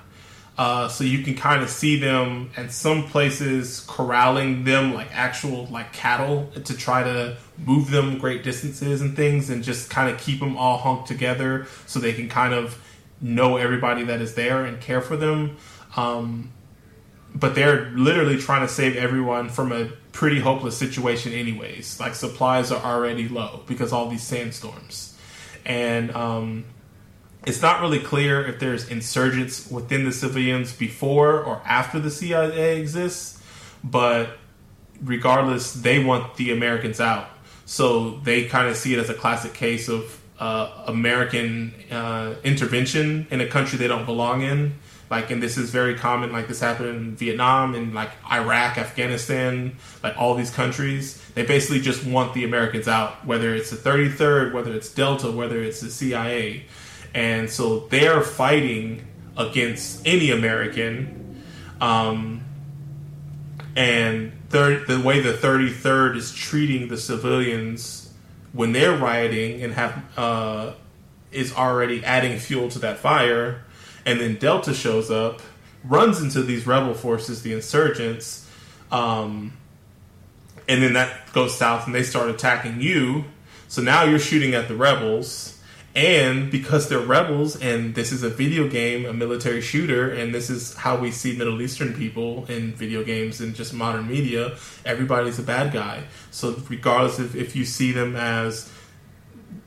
Uh, so you can kind of see them and some places corralling them like actual like cattle to try to move them great distances and things and just kind of keep them all hunked together so they can kind of know everybody that is there and care for them. Um, but they're literally trying to save everyone from a pretty hopeless situation anyways. Like supplies are already low because all these sandstorms. And um, it's not really clear if there's insurgents within the civilians before or after the CIA exists, but regardless, they want the Americans out. So they kind of see it as a classic case of uh, American uh, intervention in a country they don't belong in. Like, and this is very common. Like, this happened in Vietnam and like Iraq, Afghanistan, like all these countries. They basically just want the Americans out, whether it's the 33rd, whether it's Delta, whether it's the CIA and so they're fighting against any American. Um, and third, the way the 33rd is treating the civilians when they're rioting and have uh, is already adding fuel to that fire. And then Delta shows up, runs into these rebel forces, the insurgents, um, and then that goes south, and they start attacking you. So now you're shooting at the rebels and because they're rebels and this is a video game a military shooter and this is how we see middle eastern people in video games and just modern media everybody's a bad guy. So regardless of if you see them as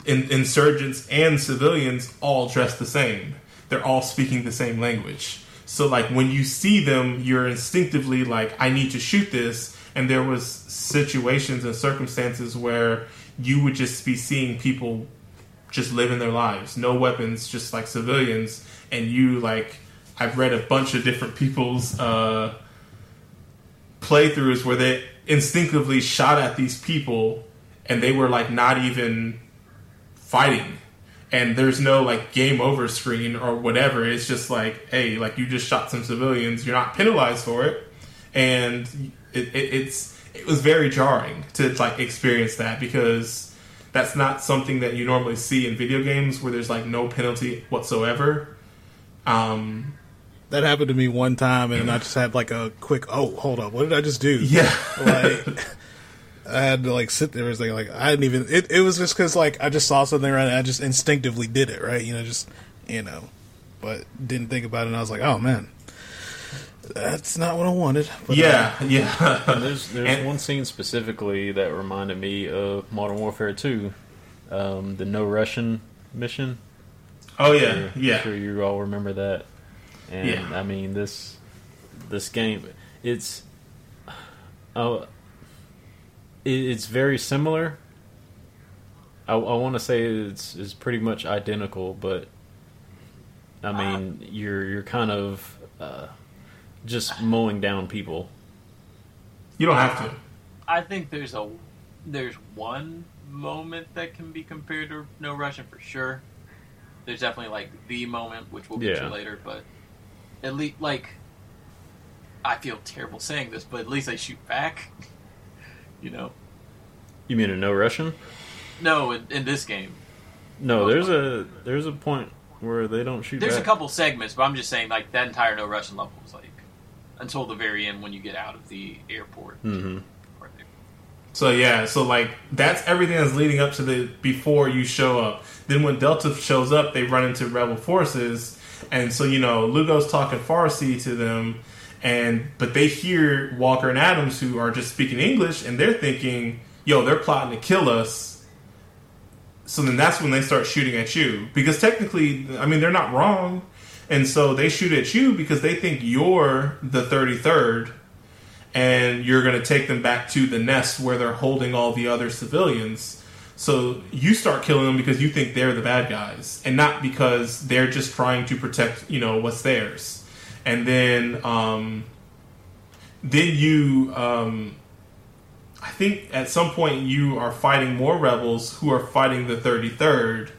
in, insurgents and civilians all dressed the same. They're all speaking the same language. So like when you see them you're instinctively like i need to shoot this. And there was situations and circumstances where you would just be seeing people just living their lives, no weapons, just like civilians. And you like, I've read a bunch of different people's uh, playthroughs where they instinctively shot at these people, and they were like not even fighting. And there's no like game over screen or whatever. It's just like, hey, like you just shot some civilians. You're not penalized for it, and it, it, it's it was very jarring to like experience that because that's not something that you normally see in video games where there's like no penalty whatsoever. Um, that happened to me one time, and I just had like a quick, oh, hold up, what did I just do? Yeah, like I had to like sit there and like, I didn't even. It, it was just because like I just saw something right, and I just instinctively did it, right? You know, just you know, but didn't think about it. and I was like, oh man, that's not what I wanted. But, yeah, uh, [LAUGHS] yeah. there's there's and, one scene specifically that reminded me of Modern Warfare 2, um, the No Russian mission. Oh yeah, I'm yeah. Sure, you all remember that. And yeah. I mean this this game, it's oh, it's very similar. I, I want to say it's is pretty much identical, but I mean uh, you're you're kind of. Uh, just mowing down people. You don't have to. I think there's a there's one moment that can be compared to No Russian for sure. There's definitely like the moment, which we'll get yeah. to later, but at least like I feel terrible saying this, but at least they shoot back. [LAUGHS] you know. You mean a No Russian? No, in, in this game. No, there's a there's a point where they don't shoot. There's back. a couple segments, but I'm just saying like that entire No Russian level was like until the very end when you get out of the airport. Mm-hmm. So yeah, so like that's everything that's leading up to the before you show up. Then when Delta shows up, they run into rebel forces, and so you know Lugo's talking Farsi to them, and but they hear Walker and Adams who are just speaking English, and they're thinking, "Yo, they're plotting to kill us." So then that's when they start shooting at you because technically, I mean, they're not wrong. And so they shoot at you because they think you're the 33rd and you're going to take them back to the nest where they're holding all the other civilians. So you start killing them because you think they're the bad guys and not because they're just trying to protect, you know, what's theirs. And then um then you um I think at some point you are fighting more rebels who are fighting the 33rd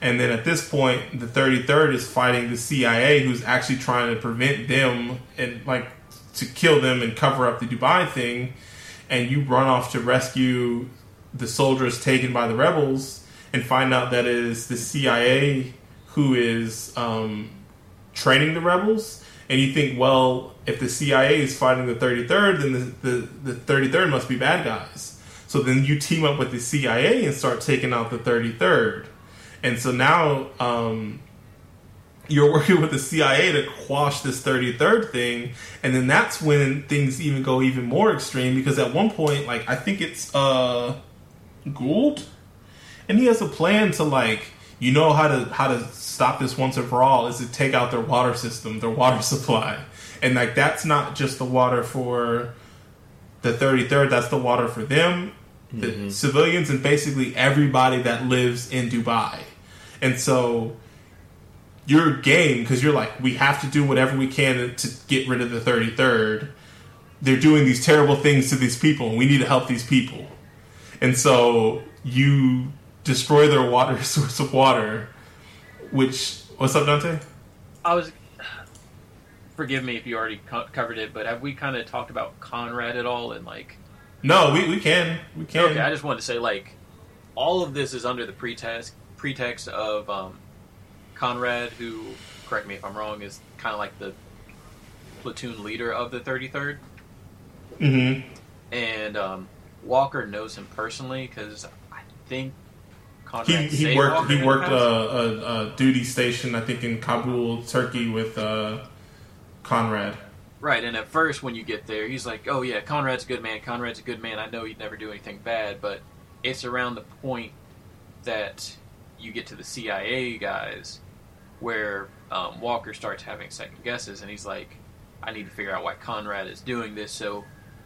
and then at this point, the 33rd is fighting the CIA, who's actually trying to prevent them and like to kill them and cover up the Dubai thing. And you run off to rescue the soldiers taken by the rebels and find out that it is the CIA who is um, training the rebels. and you think, well, if the CIA is fighting the 33rd, then the, the, the 33rd must be bad guys. So then you team up with the CIA and start taking out the 33rd. And so now um, you're [LAUGHS] working with the CIA to quash this 33rd thing. And then that's when things even go even more extreme because at one point, like, I think it's uh, Gould, and he has a plan to, like, you know how to how to stop this once and for all is to take out their water system, their water [LAUGHS] supply. And like that's not just the water for the 33rd, that's the water for them, the mm-hmm. civilians and basically everybody that lives in Dubai. And so your game because you're like we have to do whatever we can to get rid of the 33rd. They're doing these terrible things to these people and we need to help these people. And so you destroy their water [LAUGHS] source of water. Which what's up, Dante? I was. Forgive me if you already co- covered it, but have we kind of talked about Conrad at all? And like, no, we, we can we can. Okay, I just wanted to say like, all of this is under the pretext pretext of um, Conrad, who correct me if I'm wrong, is kind of like the platoon leader of the 33rd. Mm-hmm. And um, Walker knows him personally because I think Conrad he, he worked he worked a, a, a, duty station I think in Kabul, Turkey with uh, Conrad. Right, and at first when you get there, he's like, "Oh yeah, Conrad's a good man. Conrad's a good man. I know he'd never do anything bad." But it's around the point that you get to the CIA guys where um, Walker starts having second guesses, and he's like, "I need to figure out why Conrad is doing this." So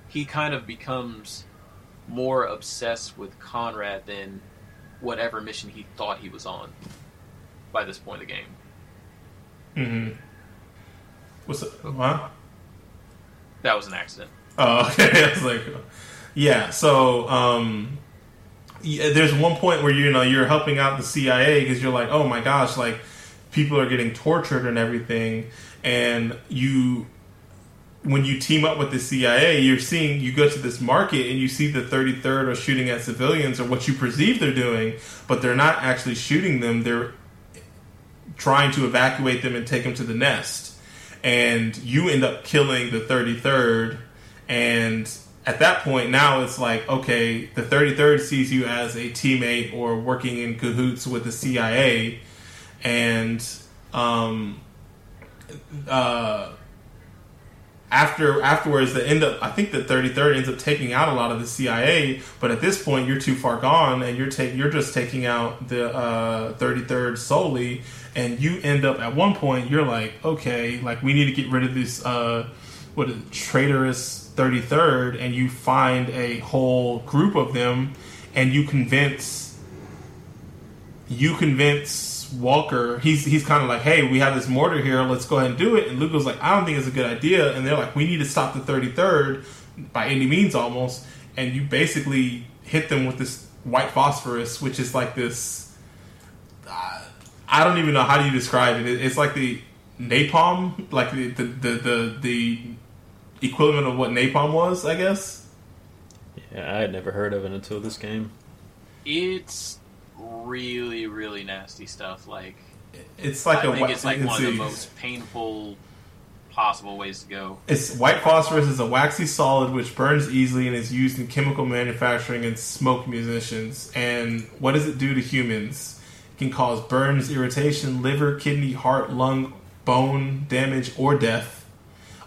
he kind of becomes more obsessed with Conrad than whatever mission he thought he was on by this point of the game. Mm-hmm. What's it? What? That was an accident. Oh, [LAUGHS] okay. I was like, yeah. So, um, there's one point where you know you're helping out the CIA because you're like, oh my gosh, like people are getting tortured and everything, and you when you team up with the CIA, you're seeing you go to this market and you see the 33rd are shooting at civilians or what you perceive they're doing, but they're not actually shooting them. They're trying to evacuate them and take them to the nest. And you end up killing the 33rd. And at that point, now it's like, okay, the 33rd sees you as a teammate or working in cahoots with the CIA. And, um, uh, after afterwards the end up I think the 33rd ends up taking out a lot of the CIA but at this point you're too far gone and you're take you're just taking out the uh, 33rd solely and you end up at one point you're like okay like we need to get rid of this uh, what is it, traitorous 33rd and you find a whole group of them and you convince you convince Walker, he's he's kind of like, hey, we have this mortar here, let's go ahead and do it. And Luke was like, I don't think it's a good idea. And they're like, we need to stop the 33rd by any means almost. And you basically hit them with this white phosphorus, which is like this. Uh, I don't even know how do you describe it. It's like the napalm, like the the, the the the equivalent of what napalm was, I guess. Yeah, I had never heard of it until this game. It's really, really nasty stuff. Like it's like I a think it's like one of the most painful possible ways to go. It's white phosphorus is a waxy solid which burns easily and is used in chemical manufacturing and smoke munitions. And what does it do to humans? It can cause burns, irritation, liver, kidney, heart, lung, bone damage, or death.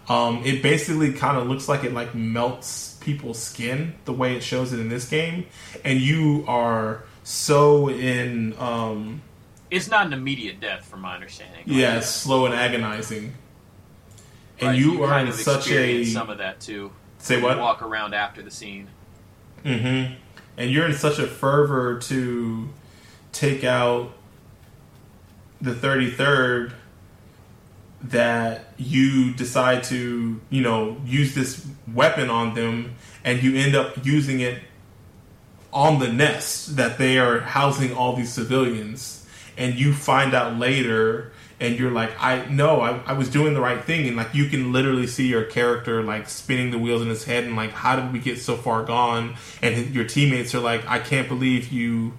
Um, it basically kind of looks like it like melts people's skin the way it shows it in this game, and you are so in. Um, it's not an immediate death, from my understanding. Yeah, it's slow and agonizing. And right, you, you, are in such a some of that too. Say what? Walk around after the scene. Mm-hmm. And you're in such a fervor to take out the 33rd that you decide to, you know, use this weapon on them and you end up using it on the nest that they are housing all these civilians and you find out later and you're like i know I, I, was doing the right thing. And like you can literally see your character like spinning the wheels in his head and like how did we get so far gone? And your teammates are like i can't believe you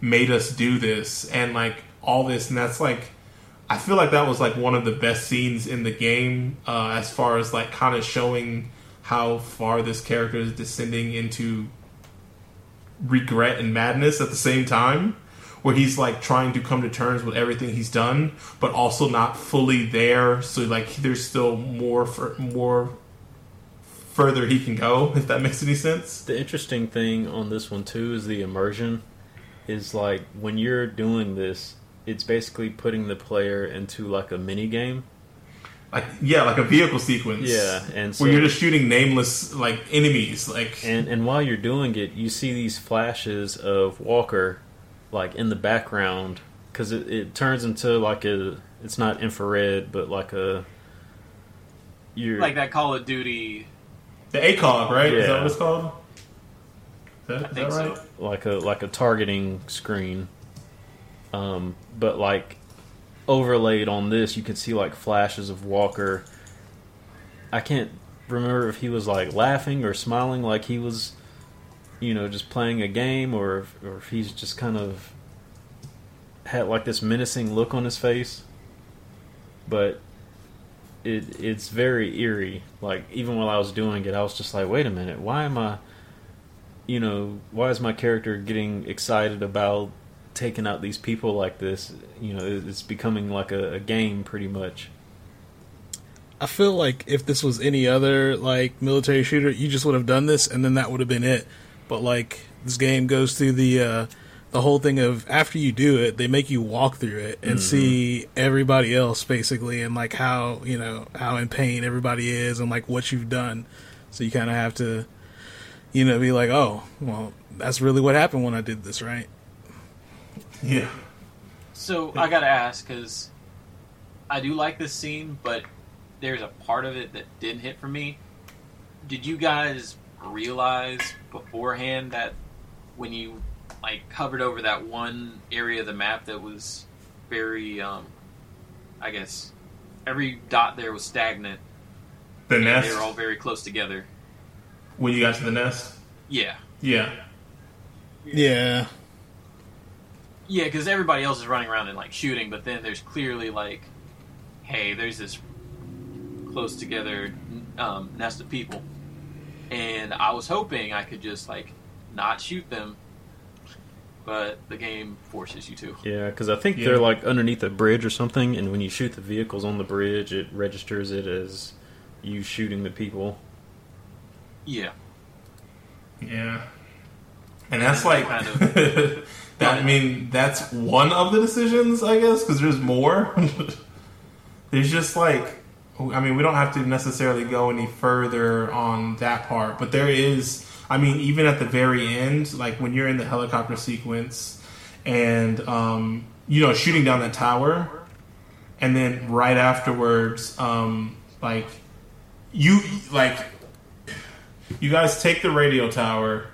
made us do this. And like all this. And that's like I feel like that was like one of the best scenes in the game, uh, as far as like kind of showing how far this character is descending into regret and madness at the same time. Where he's like trying to come to terms with everything he's done, but also not fully there. So like, there's still more for more further he can go. [LAUGHS] If that makes any sense. The interesting thing on this one too is the immersion. Is like when you're doing this, it's basically putting the player into like a mini game. Like yeah, like a vehicle sequence. Yeah, and so where you're just shooting nameless like enemies. Like and and while you're doing it, you see these flashes of Walker, like in the background, because it, it turns into like a it's not infrared, but like a you're Like that Call of Duty. the ACOG, right? Is that what it's called? Is that, I is that right? so. like a like a targeting screen. Um, but like overlaid on this, you can see like flashes of Walker. I can't remember if he was like laughing or smiling, like he was, you know, just playing a game, or if, or if he's just kind of had like this menacing look on his face. But it it's very eerie. Like even while I was doing it, I was just like, wait a minute, why am I? you know, why is my character getting excited about taking out these people like this? You know, it's becoming like a, a game pretty much. I feel like if this was any other like military shooter, you just would have done this, and then that would have been it. But like this game goes through the uh, the whole thing of after you do it, they make you walk through it and see everybody else basically, and like how you know how in pain everybody is, and like what you've done. So you kind of have to, you know, be like, oh, well, that's really what happened when I did this, right? Yeah. So I gotta ask because I do like this scene, but there's a part of it that didn't hit for me. Did you guys realize beforehand that when you like hovered over that one area of the map that was very, um, I guess, every dot there was stagnant. The and nest. They were all very close together. when you got to the nest. Yeah, Yeah. Yeah, yeah, because everybody else is running around and like shooting, but then there's clearly like, hey, there's this close together um, nest of people, and I was hoping I could just like not shoot them, but the game forces you to. Yeah, because I think Yeah. they're like underneath a bridge or something, and when you shoot the vehicles on the bridge, it registers it as you shooting the people. Yeah, Yeah. And that's like Kind [LAUGHS] that. I mean, that's one of the decisions, I guess, because there's more. [LAUGHS] there's just like, I mean, we don't have to necessarily go any further on that part, but there is. I mean, even at the very end, like when you're in the helicopter sequence, and um, you know, shooting down that tower, and then right afterwards, um, like you like you guys take the radio tower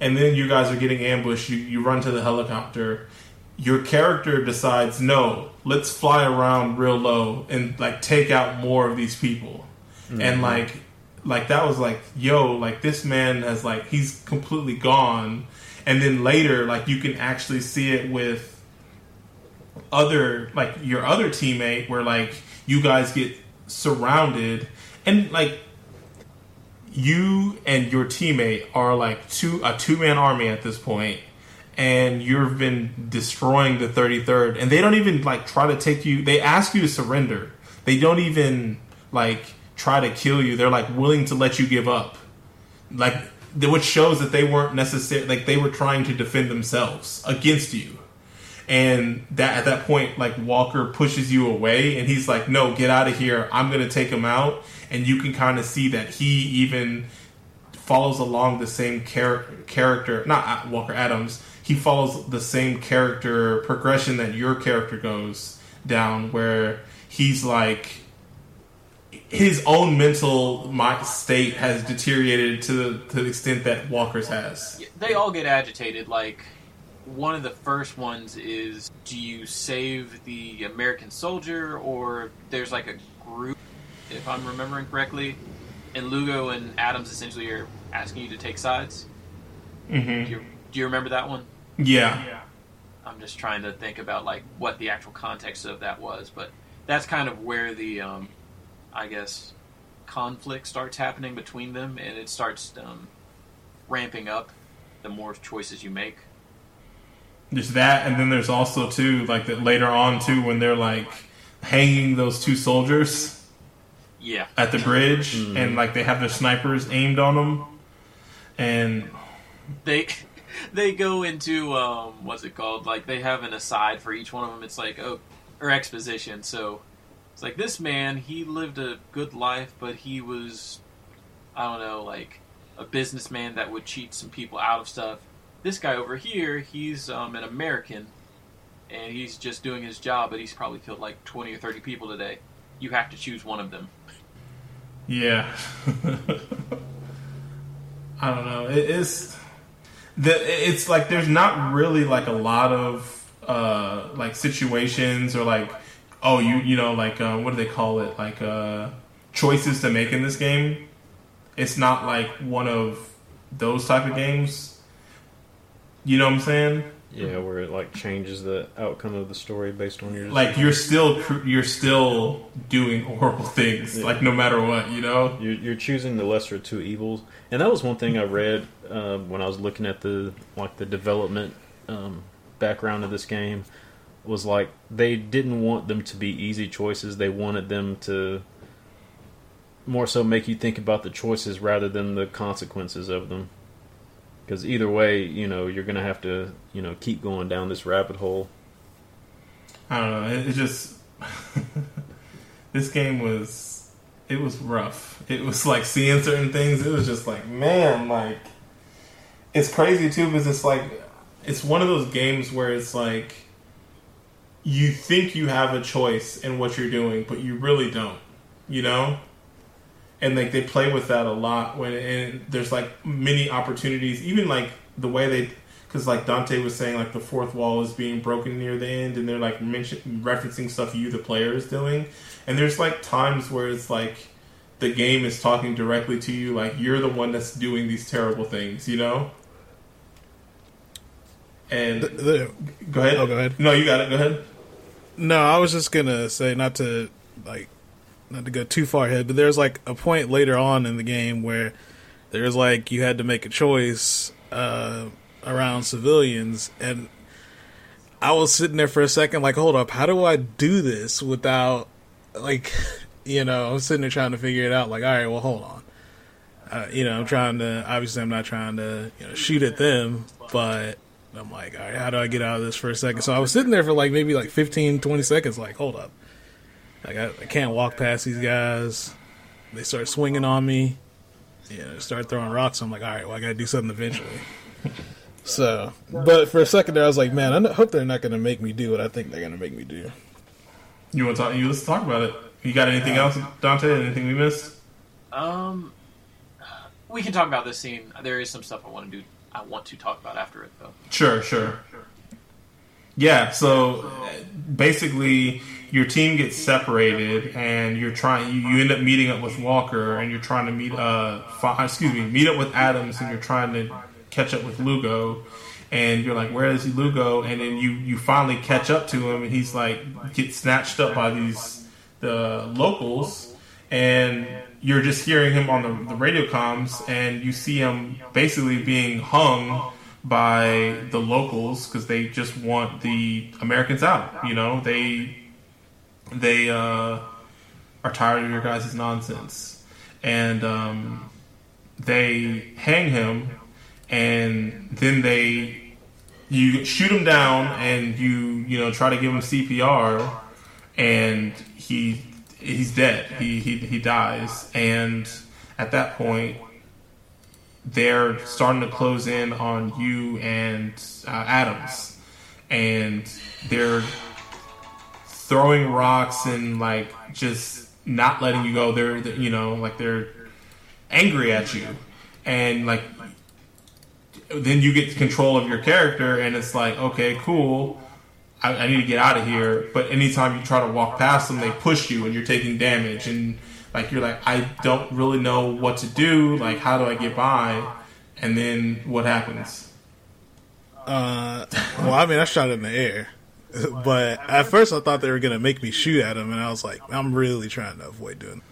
and then you guys are getting ambushed you, you run to the helicopter. Your character decides no let's fly around real low and like take out more of these people. And mm-hmm. like like that was like yo like this man has like he's completely gone. And then later like you can actually see it with other like your other teammate where like you guys get surrounded. And like you and your teammate are like two a two man army at this point and you've been destroying the 33rd and they don't even like try to take you they ask you to surrender. They don't even like try to kill you. They're like willing to let you give up. Like which shows that they weren't necessary like they were trying to defend themselves against you. And that at that point like walker pushes you away and he's like no get out of here. I'm gonna take him out and you can kind of see that he even follows along the same char- character not uh, walker adams he follows the same character progression that your character goes down where he's like his own mental state has deteriorated to the, to the extent that walker's has they all get agitated. Like one of the first ones is, do you save the American soldier, or there's like a group, if I'm remembering correctly, and Lugo and Adams essentially are asking you to take sides. mm-hmm. Do you, do you remember that one? yeah I'm just trying to think about like what the actual context of that was, but that's kind of where the um, I guess conflict starts happening between them, and it starts um, ramping up the more choices you make. There's that, and then there's also too like that later on too when they're like hanging those two soldiers Yeah, at the bridge, and like they have their snipers aimed on them, and they they go into um, what's it called? Like they have an aside for each one of them. It's like oh, or exposition. So it's like this man, he lived a good life, but he was, I don't know, like a businessman that would cheat some people out of stuff. This guy over here, he's um, an American, and he's just doing his job, but he's probably killed like twenty or thirty people today. You have to choose one of them. Yeah. [LAUGHS] I don't know. It is the it's like there's not really like a lot of uh like situations or like oh you you know like uh, what do they call it like uh choices to make in this game. It's not like one of those type of games. You know what I'm saying? Yeah, where it like changes the outcome of the story based on your Like you're still you're still doing horrible [LAUGHS] things like no matter what, you know? You're, you're choosing the lesser of two evils, and that was one thing I read uh, when I was looking at the like the development um, background of this game. Was like they didn't want them to be easy choices; they wanted them to more so make you think about the choices rather than the consequences of them. Because either way, you know, you're gonna have to, you know, keep going down this rabbit hole. I don't know. It, it just [LAUGHS] this game was it was rough. It was like seeing certain things. It was just like man, like it's crazy too because it's like it's one of those games where it's like you think you have a choice in what you're doing, but you really don't. You know. And like they play with that a lot when and there's like many opportunities, even like the way they because like Dante was saying, like the fourth wall is being broken near the end, and they're like mention, referencing stuff you, the player, is doing. And there's like times where it's like the game is talking directly to you, like you're the one that's doing these terrible things, you know. And The- the- go ahead. Oh, go ahead. No, you got it. Go ahead. No, I was just gonna say not to like not to go too far ahead, but there's like a point later on in the game where there's like you had to make a choice uh, around civilians, and I was sitting there for a second, like, hold up, how do I do this without like, [LAUGHS] you know, I'm sitting there trying to figure it out. Like, all right, well, hold on. Uh, you know, I'm trying to. Obviously, I'm not trying to you know shoot at them, but I'm like, all right, how do I get out of this for a second? So I was sitting there for like maybe like 15, 20 seconds, like, hold up. Like, I, I can't walk past these guys. They start swinging on me. You know, start throwing rocks. I'm like, all right, well, I got to do something eventually. [LAUGHS] so, but for a second there, I was like, man, I hope they're not going to make me do what I think they're going to make me do. You want to talk? You let's talk about it. You got anything else, Dante? Anything we missed? Um, we can talk about this scene. There is some stuff I want to do. I want to talk about after it, though. Sure, sure. Yeah, so uh, basically, your team gets separated, and you're trying. You, you end up meeting up with Walker, and you're trying to meet. Uh, fi- excuse me, meet up with Adams, and you're trying to catch up with Lugo. And you're like, "Where is Lugo?" And then you you finally catch up to him, and he's like gets snatched up by these the locals, and you're just hearing him on the, the radio comms, and you see him basically being hung by the locals because they just want the Americans out. You know, they they uh, are tired of your guys' nonsense, and um, they hang him, and then they you shoot him down, and you you know try to give him CPR, and he he's dead. He he he dies, and at that point they're starting to close in on you and uh, Adams, and they're throwing rocks and like just not letting you go. They're, you know like they're angry at you, and like then you get control of your character, and it's like okay, cool. I, I need to get out of here. But anytime you try to walk past them, they push you, and you're taking damage and like you're like I don't really know what to do. Like how do I get by? And then what happens? Uh, well, I mean, I shot it in the air, but at first I thought they were gonna make me shoot at him, and I was like, I'm really trying to avoid doing.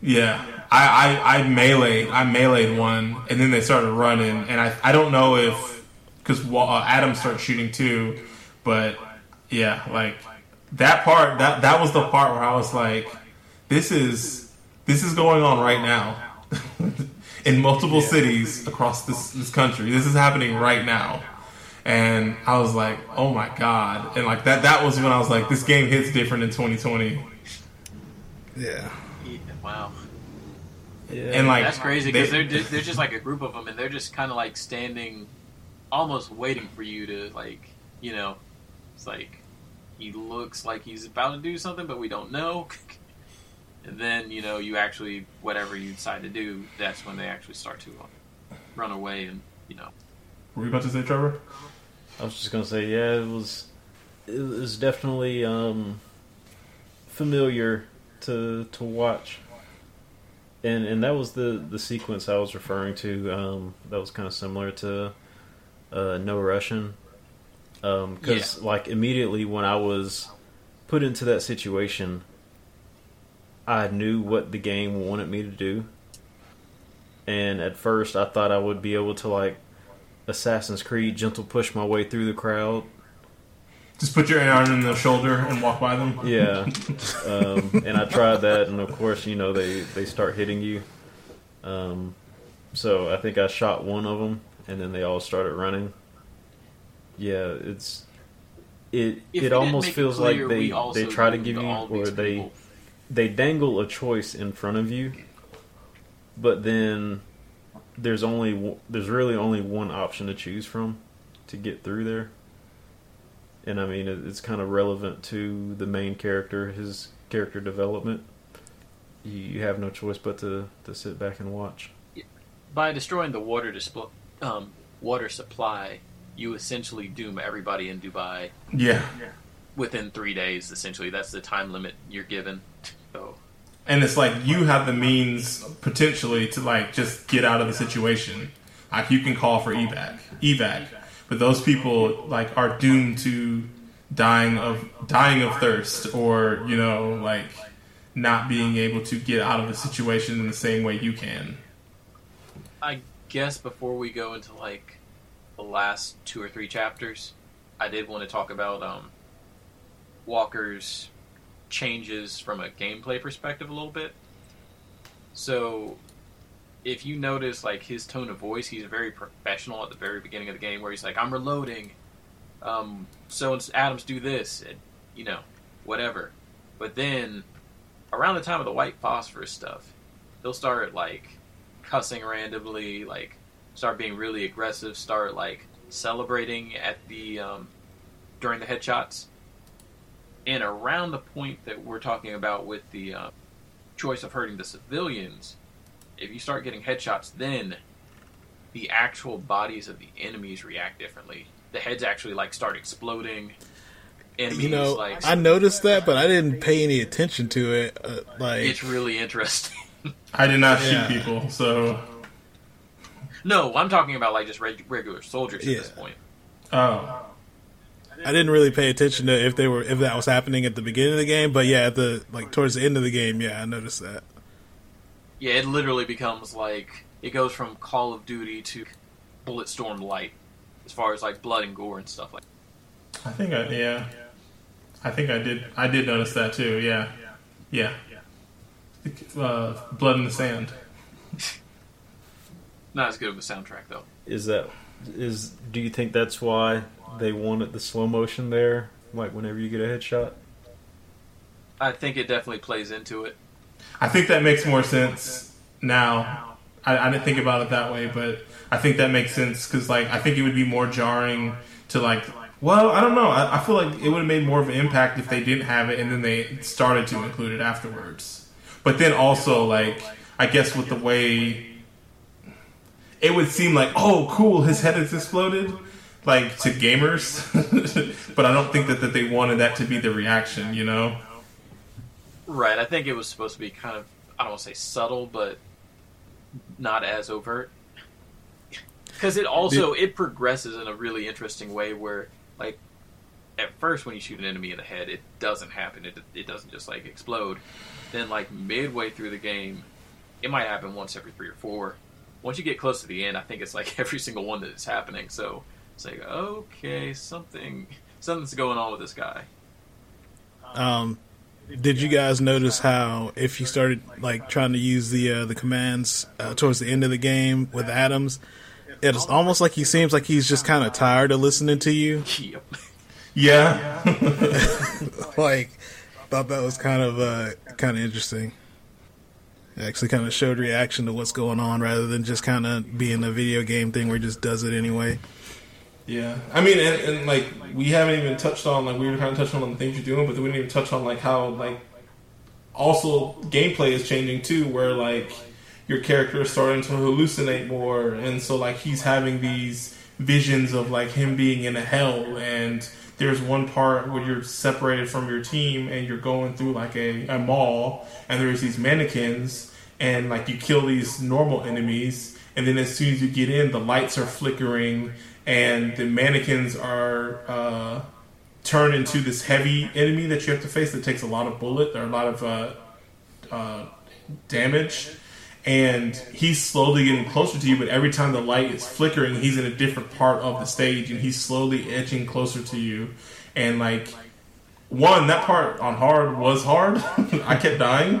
Yeah, I, I, I melee I meleeed one, and then they started running, and I I don't know if because uh, Adam started shooting too, but yeah, like that part that that was the part where I was like, this is this is going on right now [LAUGHS] in multiple cities across this this country. This is happening right now. And I was like, "Oh my god!" And like that—that that was when I was like, "This game hits different in 2020." Yeah. Yeah, Wow, Yeah. And like that's crazy because they- they're ju- they're just like a group of them, and they're just kind of like standing, almost waiting for you to like, you know, it's like he looks like he's about to do something, but we don't know. [LAUGHS] and then you know you actually whatever you decide to do, that's when they actually start to uh, run away, and you know, Were you about to say, Trevor? I was just gonna say, yeah, it was. It was definitely um, familiar to to watch, and and that was the the sequence I was referring to. Um, that was kind of similar to uh, No Russian, because like immediately when I was put into that situation, I knew what the game wanted me to do, and at first I thought I would be able to like Assassin's Creed gentle push my way through the crowd. Just put your arm in the shoulder and walk by them. Yeah, [LAUGHS] um, and I tried that, and of course, you know they they start hitting you. Um, so I think I shot one of them, and then they all started running. Yeah, it's it. If it almost make it feels clear, like they they try to give you or they people. they dangle a choice in front of you, but then there's only there's really only one option to choose from to get through there. And I mean, it- it's kind of relevant to the main character, his character development. You, you have no choice but to, to sit back and watch. by destroying the water display, um, water supply, you essentially doom everybody in Dubai Yeah. within three days. Essentially, that's the time limit you're given. So And it's like you have the means potentially to like just get out of the situation. Like you can call for evac, evac, but those people like are doomed to dying of dying of thirst, or you know, like not being able to get out of the situation in the same way you can. I guess before we go into like the last two or three chapters, I did want to talk about um, Walker's changes from a gameplay perspective a little bit. So, if you notice, like his tone of voice, he's very professional at the very beginning of the game, where he's like, "I'm reloading." Um, so Adams do this, and you know, whatever. But then, around the time of the white phosphorus stuff, he'll start like cussing randomly, like start being really aggressive, start like celebrating at the um, during the headshots. And around the point that we're talking about with the uh, choice of hurting the civilians, if you start getting headshots, then the actual bodies of the enemies react differently. The heads actually like start exploding. Enemies You know, like I noticed that, but I didn't pay any attention to it. Uh, like, it's really interesting. [LAUGHS] I did not shoot Yeah. people, so no, I'm talking about like just reg- regular soldiers at Yeah. this point. oh, I didn't really pay attention to if they were if that was happening at the beginning of the game, but yeah, at the like towards the end of the game, yeah, I noticed that. Yeah, it literally becomes like it goes from Call of Duty to Bulletstorm Light, as far as like blood and gore and stuff like. I think I yeah, I think I did I did notice that too. Yeah, yeah. Uh, blood in the sand. [LAUGHS] Not as good of a soundtrack though. Is that is? Do you think that's why they wanted the slow motion there? Like whenever you get a headshot. I think it definitely plays into it. I think that makes more sense now. I, I didn't think about it that way, but I think that makes sense because, like, I think it would be more jarring to like. Well, I don't know. I, I feel like it would have made more of an impact if they didn't have it and then they started to include it afterwards. But then also, like, I guess with the way it would seem like, oh, cool, his head has exploded, like to gamers. [LAUGHS] but I don't think that, that they wanted that to be the reaction, you know? Right. I think it was supposed to be kind of I don't want to say subtle, but not as overt. because it also it progresses in a really interesting way where like at first when you shoot an enemy in the head it doesn't happen it, it doesn't just like explode then like midway through the game it might happen once every three or four once you get close to the end i think it's like [LAUGHS] every single one that is happening so it's like okay something something's going on with this guy Um, did you guys notice how if you started like trying to use the uh, the commands uh, towards the end of the game with Adams, it's almost like he seems like he's just kind of tired of listening to you. [LAUGHS] yep Yeah, [LAUGHS] like, thought that was kind of uh, kind of interesting. It actually kind of showed reaction to what's going on rather than just kind of being a video game thing where he just does it anyway. Yeah. I mean, and, and like we haven't even touched on like we were kind of touching on the things you're doing, but we didn't even touch on like how like also gameplay is changing too, where like your character is starting to hallucinate more, and so like he's having these visions of like him being in a hell and there's one part where you're separated from your team and you're going through like a, a mall and there's these mannequins and like you kill these normal enemies and then as soon as you get in the lights are flickering and the mannequins are uh, turned into this heavy enemy that you have to face that takes a lot of bullet or a lot of uh, uh, damage. And he's slowly getting closer to you but every time the light is flickering he's in a different part of the stage and he's slowly edging closer to you. And like one that part on hard was hard. [LAUGHS] I kept dying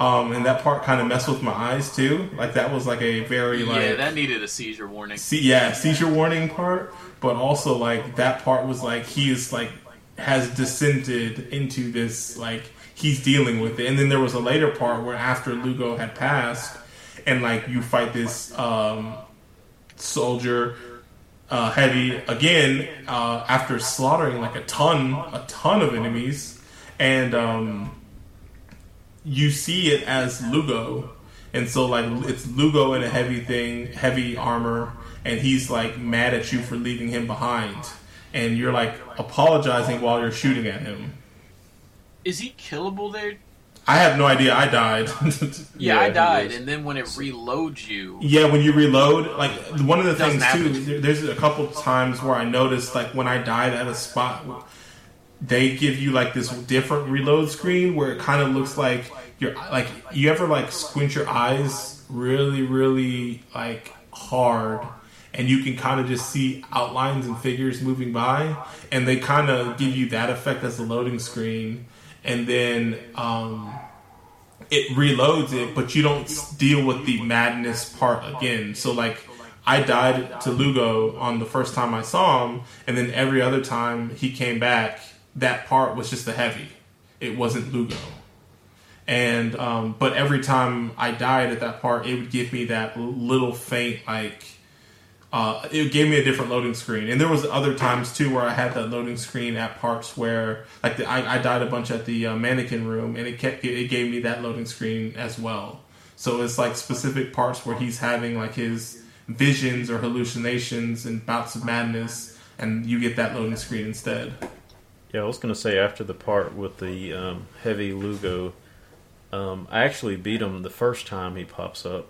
um, and that part kind of messed with my eyes too. Like that was like a very like yeah that needed a seizure warning. See, yeah, seizure warning part, but also like that part was like he is like has descended into this like he's dealing with it, and then there was a later part where after Lugo had passed, and like you fight this um, soldier uh, heavy again uh, after slaughtering like a ton, a ton of enemies, and um, you see it as Lugo, and so like it's Lugo in a heavy thing, heavy armor, and he's like mad at you for leaving him behind, and you're like apologizing while you're shooting at him. is he killable there I have no idea. I died. yeah, [LAUGHS] Yeah, i died and then when it reloads you yeah, when you reload, like one of the things too. there- There's a couple times where I noticed like when I died at a spot. They give you like this different reload screen where it kind of looks like you're like you ever like squint your eyes really really like hard and you can kind of just see outlines and figures moving by and they kind of give you that effect as a loading screen and then um, it reloads it but you don't deal with the madness part again. So like i died to lugo on the first time i saw him and then every other time he came back that part was just the heavy it wasn't lugo and um, but every time I died at that part, it would give me that little faint like uh, it gave me a different loading screen. And there was other times too where I had that loading screen at parts where like the, I, I died a bunch at the uh, mannequin room, and it kept it gave me that loading screen as well. So it's like specific parts where he's having like his visions or hallucinations and bouts of madness, and you get that loading screen instead. Yeah, I was gonna say after the part with the um, heavy Lugo, um, I actually beat him the first time he pops up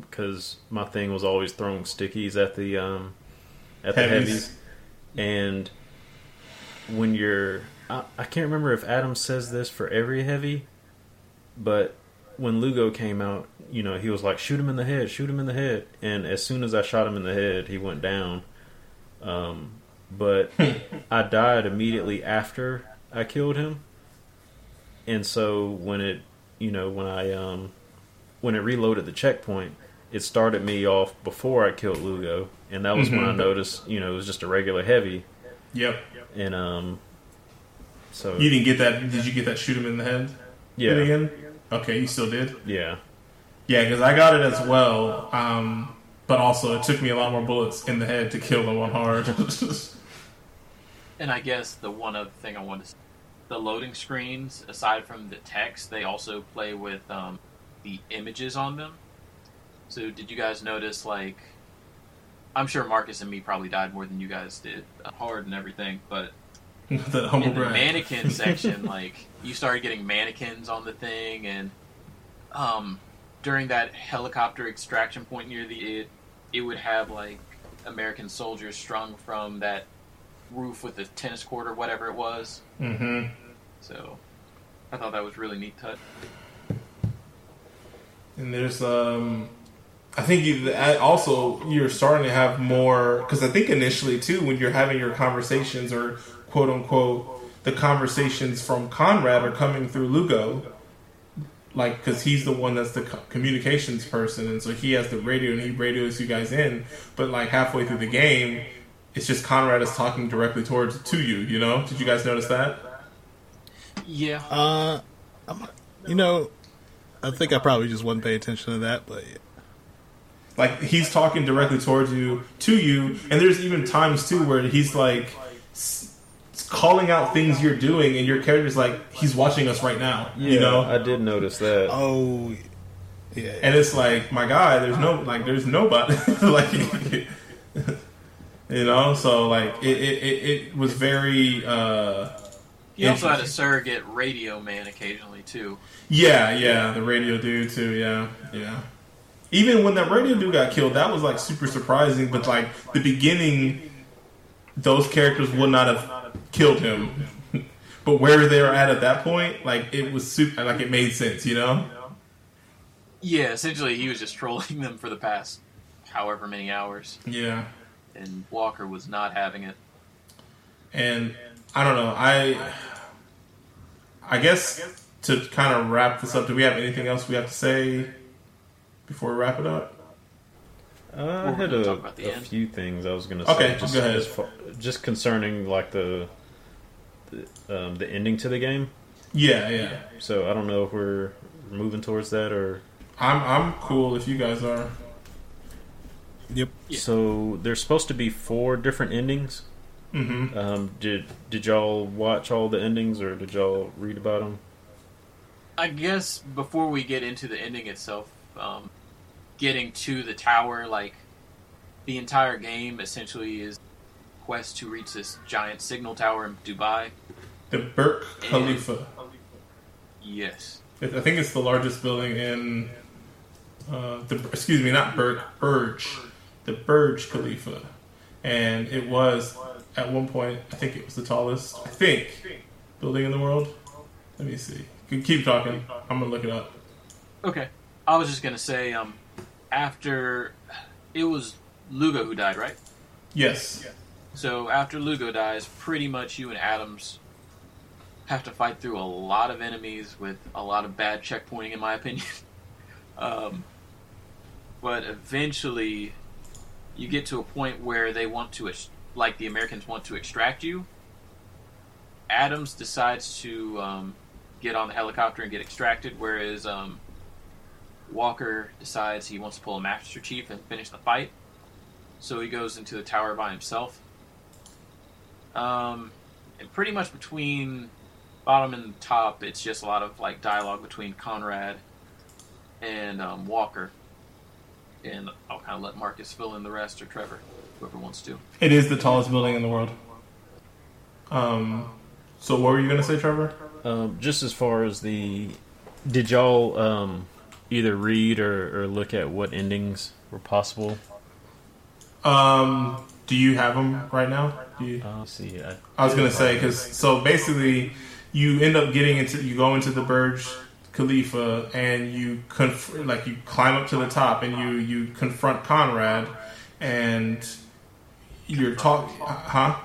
because my thing was always throwing stickies at the um, at the Heavies. heavies, and when you're, I, I can't remember if Adam says this for every heavy, but when Lugo came out, you know, he was like, "Shoot him in the head, shoot him in the head," and as soon as I shot him in the head, he went down. Um, but [LAUGHS] I died immediately after I killed him, and so when it, you know, when I um, when it reloaded the checkpoint, it started me off before I killed Lugo, and that was when I noticed, you know, it was just a regular heavy, Yep. and um, so You didn't get that? Did you get that? Shoot him in the head. yeah, again? Okay, you still did. yeah, Yeah, because I got it as well. Um, but also, it took me a lot more bullets in the head to kill the one hard. [LAUGHS] And I guess the one other thing I wanted to say, the loading screens, aside from the text, they also play with um, the images on them. So did you guys notice, like, I'm sure Marcus and me probably died more than you guys did, uh, hard and everything, but [LAUGHS] the in the mannequin [LAUGHS] section, like, you started getting mannequins on the thing, and um, during that helicopter extraction point near the it, it would have like American soldiers strung from that roof with the tennis court or whatever it was. Mm-hmm. So I thought that was really neat touch. And there's um, I think you also you're starting to have more because I think initially too when you're having your conversations or quote unquote the conversations from Conrad are coming through Lugo, like because he's the one that's the communications person, and so he has the radio and he radios you guys in. But like halfway through the game, it's just Conrad is talking directly towards to you. You know? Did you guys notice that? Yeah. Uh, I'm, you know, I think I probably just wasn't paying attention to that, but Like he's talking directly towards you, to you, and there's even times too where he's like s- calling out things you're doing, and your character's like he's watching us right now. Yeah, you know, I did notice that. oh, yeah. and it's like my guy, there's no like there's nobody [LAUGHS] like you know. So like it it, it, it was very. uh He also had a surrogate radio man occasionally too. Yeah, yeah, the radio dude too. Yeah, yeah. Even when that radio dude got killed, that was like super surprising. But like the beginning, those characters would not have killed him. [LAUGHS] but where they were at at that point, like it was super. Like it made sense, you know. Yeah, essentially he was just [LAUGHS] trolling them for the past however many hours, Yeah. And Walker was not having it. And I don't know. I I guess to kind of wrap this up, do we have anything else we have to say before we wrap it up? Uh, I we had a, talk about the a end. few things I was going to say. Okay, just, go ahead. as far- just concerning like the the, um, the ending to the game. Yeah, yeah. So I don't know if we're moving towards that or. I'm I'm cool if you guys are. Yep. Yeah. So there's supposed to be four different endings. Mm-hmm. Um, did did y'all watch all the endings or did y'all read about them? I guess before we get into the ending itself, um, getting to the tower, like the entire game essentially is quest to reach this giant signal tower in Dubai. The Burj Khalifa. Yes. I think it's the largest building in. Uh, the excuse me, not Burj, Burj, the Burj Khalifa, and it was at one point. I think it was the tallest. I think building in the world. Let me see. Keep- Keep talking. I'm gonna look it up. Okay. I was just gonna say, um, after it was Lugo who died, right? Yes. So after Lugo dies, pretty much you and Adams have to fight through a lot of enemies with a lot of bad checkpointing, in my opinion. [LAUGHS] um, but eventually, you get to a point where they want to, like the Americans want to extract you. Adams decides to um, get on the helicopter and get extracted, whereas um, Walker decides he wants to pull a Master Chief and finish the fight. So he goes into the tower by himself. Um, and pretty much between bottom and top, it's just a lot of like dialogue between Conrad and um, Walker. And I'll kind of let Marcus fill in the rest, or Trevor, whoever wants to. It is the tallest building in the world. Um. So what were you gonna say, Trevor? Um, just as far as the, did y'all um, either read or, or look at what endings were possible? Um. Do you have them right now? Do you? Uh, let's see. I, I was gonna say because so basically, you end up getting into you go into the Burj Khalifa and you conf- like you climb up to the top and you you confront Conrad and you're talking, huh?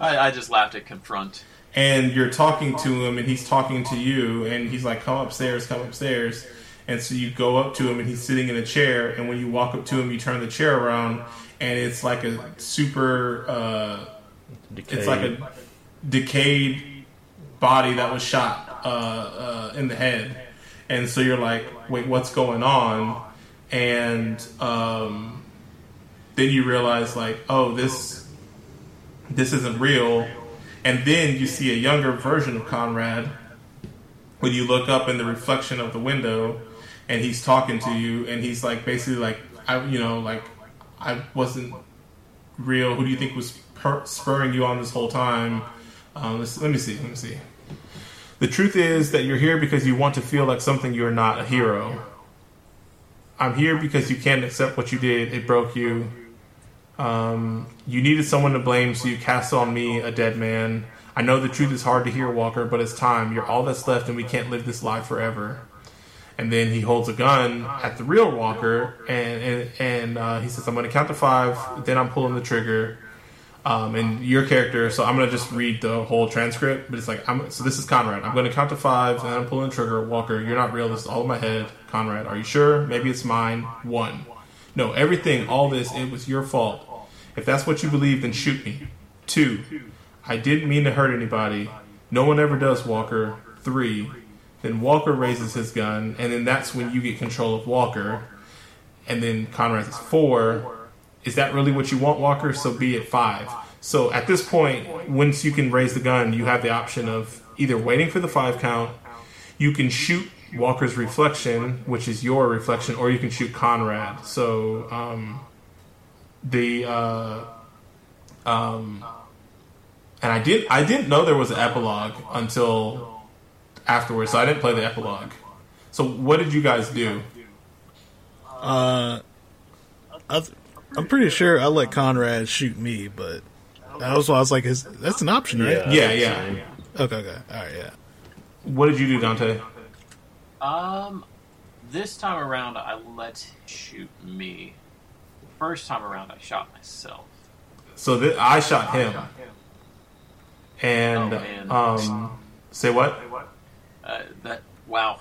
I, I just laughed at confront. And you're talking to him and he's talking to you and he's like, "Come upstairs, come upstairs." And so you go up to him and he's sitting in a chair and when you walk up to him, you turn the chair around and it's like a super. Uh, it's like a decayed body that was shot uh, uh, in the head, and so you're like, wait, what's going on? And um, then you realize, like, oh, this this isn't real. And then you see a younger version of Conrad when you look up in the reflection of the window, and he's talking to you, and he's like, basically, like, I, you know, like, I wasn't real. Who do you think was per- spurring you on this whole time? Um, let me see. Let me see. The truth is that you're here because you want to feel like something you're not a hero. I'm here because you can't accept what you did. It broke you. Um, you needed someone to blame, so you cast on me, a dead man. I know the truth is hard to hear, Walker, but it's time. You're all that's left, and we can't live this life forever. And then he holds a gun at the real Walker, and and, and uh, he says, "I'm going to count to five. Then I'm pulling the trigger." Um, and your character, so I'm gonna just read the whole transcript, but it's like I'm so this is Conrad. I'm gonna count to five, and I'm pulling the trigger. Walker, you're not real. This is all in my head. Conrad, are you sure? Maybe it's mine. One. No, everything, all this, it was your fault. If that's what you believe, then shoot me. Two. I didn't mean to hurt anybody. No one ever does, Walker. Three. Then Walker raises his gun, and then that's when you get control of Walker. And then Conrad says four. Is that really what you want, Walker? So be it five. So at this point, once you can raise the gun, you have the option of either waiting for the five count, you can shoot Walker's reflection, which is your reflection, or you can shoot Conrad. So um, the uh, um, and I did I didn't know there was an epilogue until afterwards, so I didn't play the epilogue. So what did you guys do? Uh, th- I'm pretty sure I let Conrad shoot me, but that was why I was like, is, that's an option, right? Yeah, yeah. Okay, okay. All right, yeah. What did you do, Dante? Um, this time around, I let shoot me. First time around, I shot myself. So th- I shot him, and Oh, man. um, say what? Uh, that wow.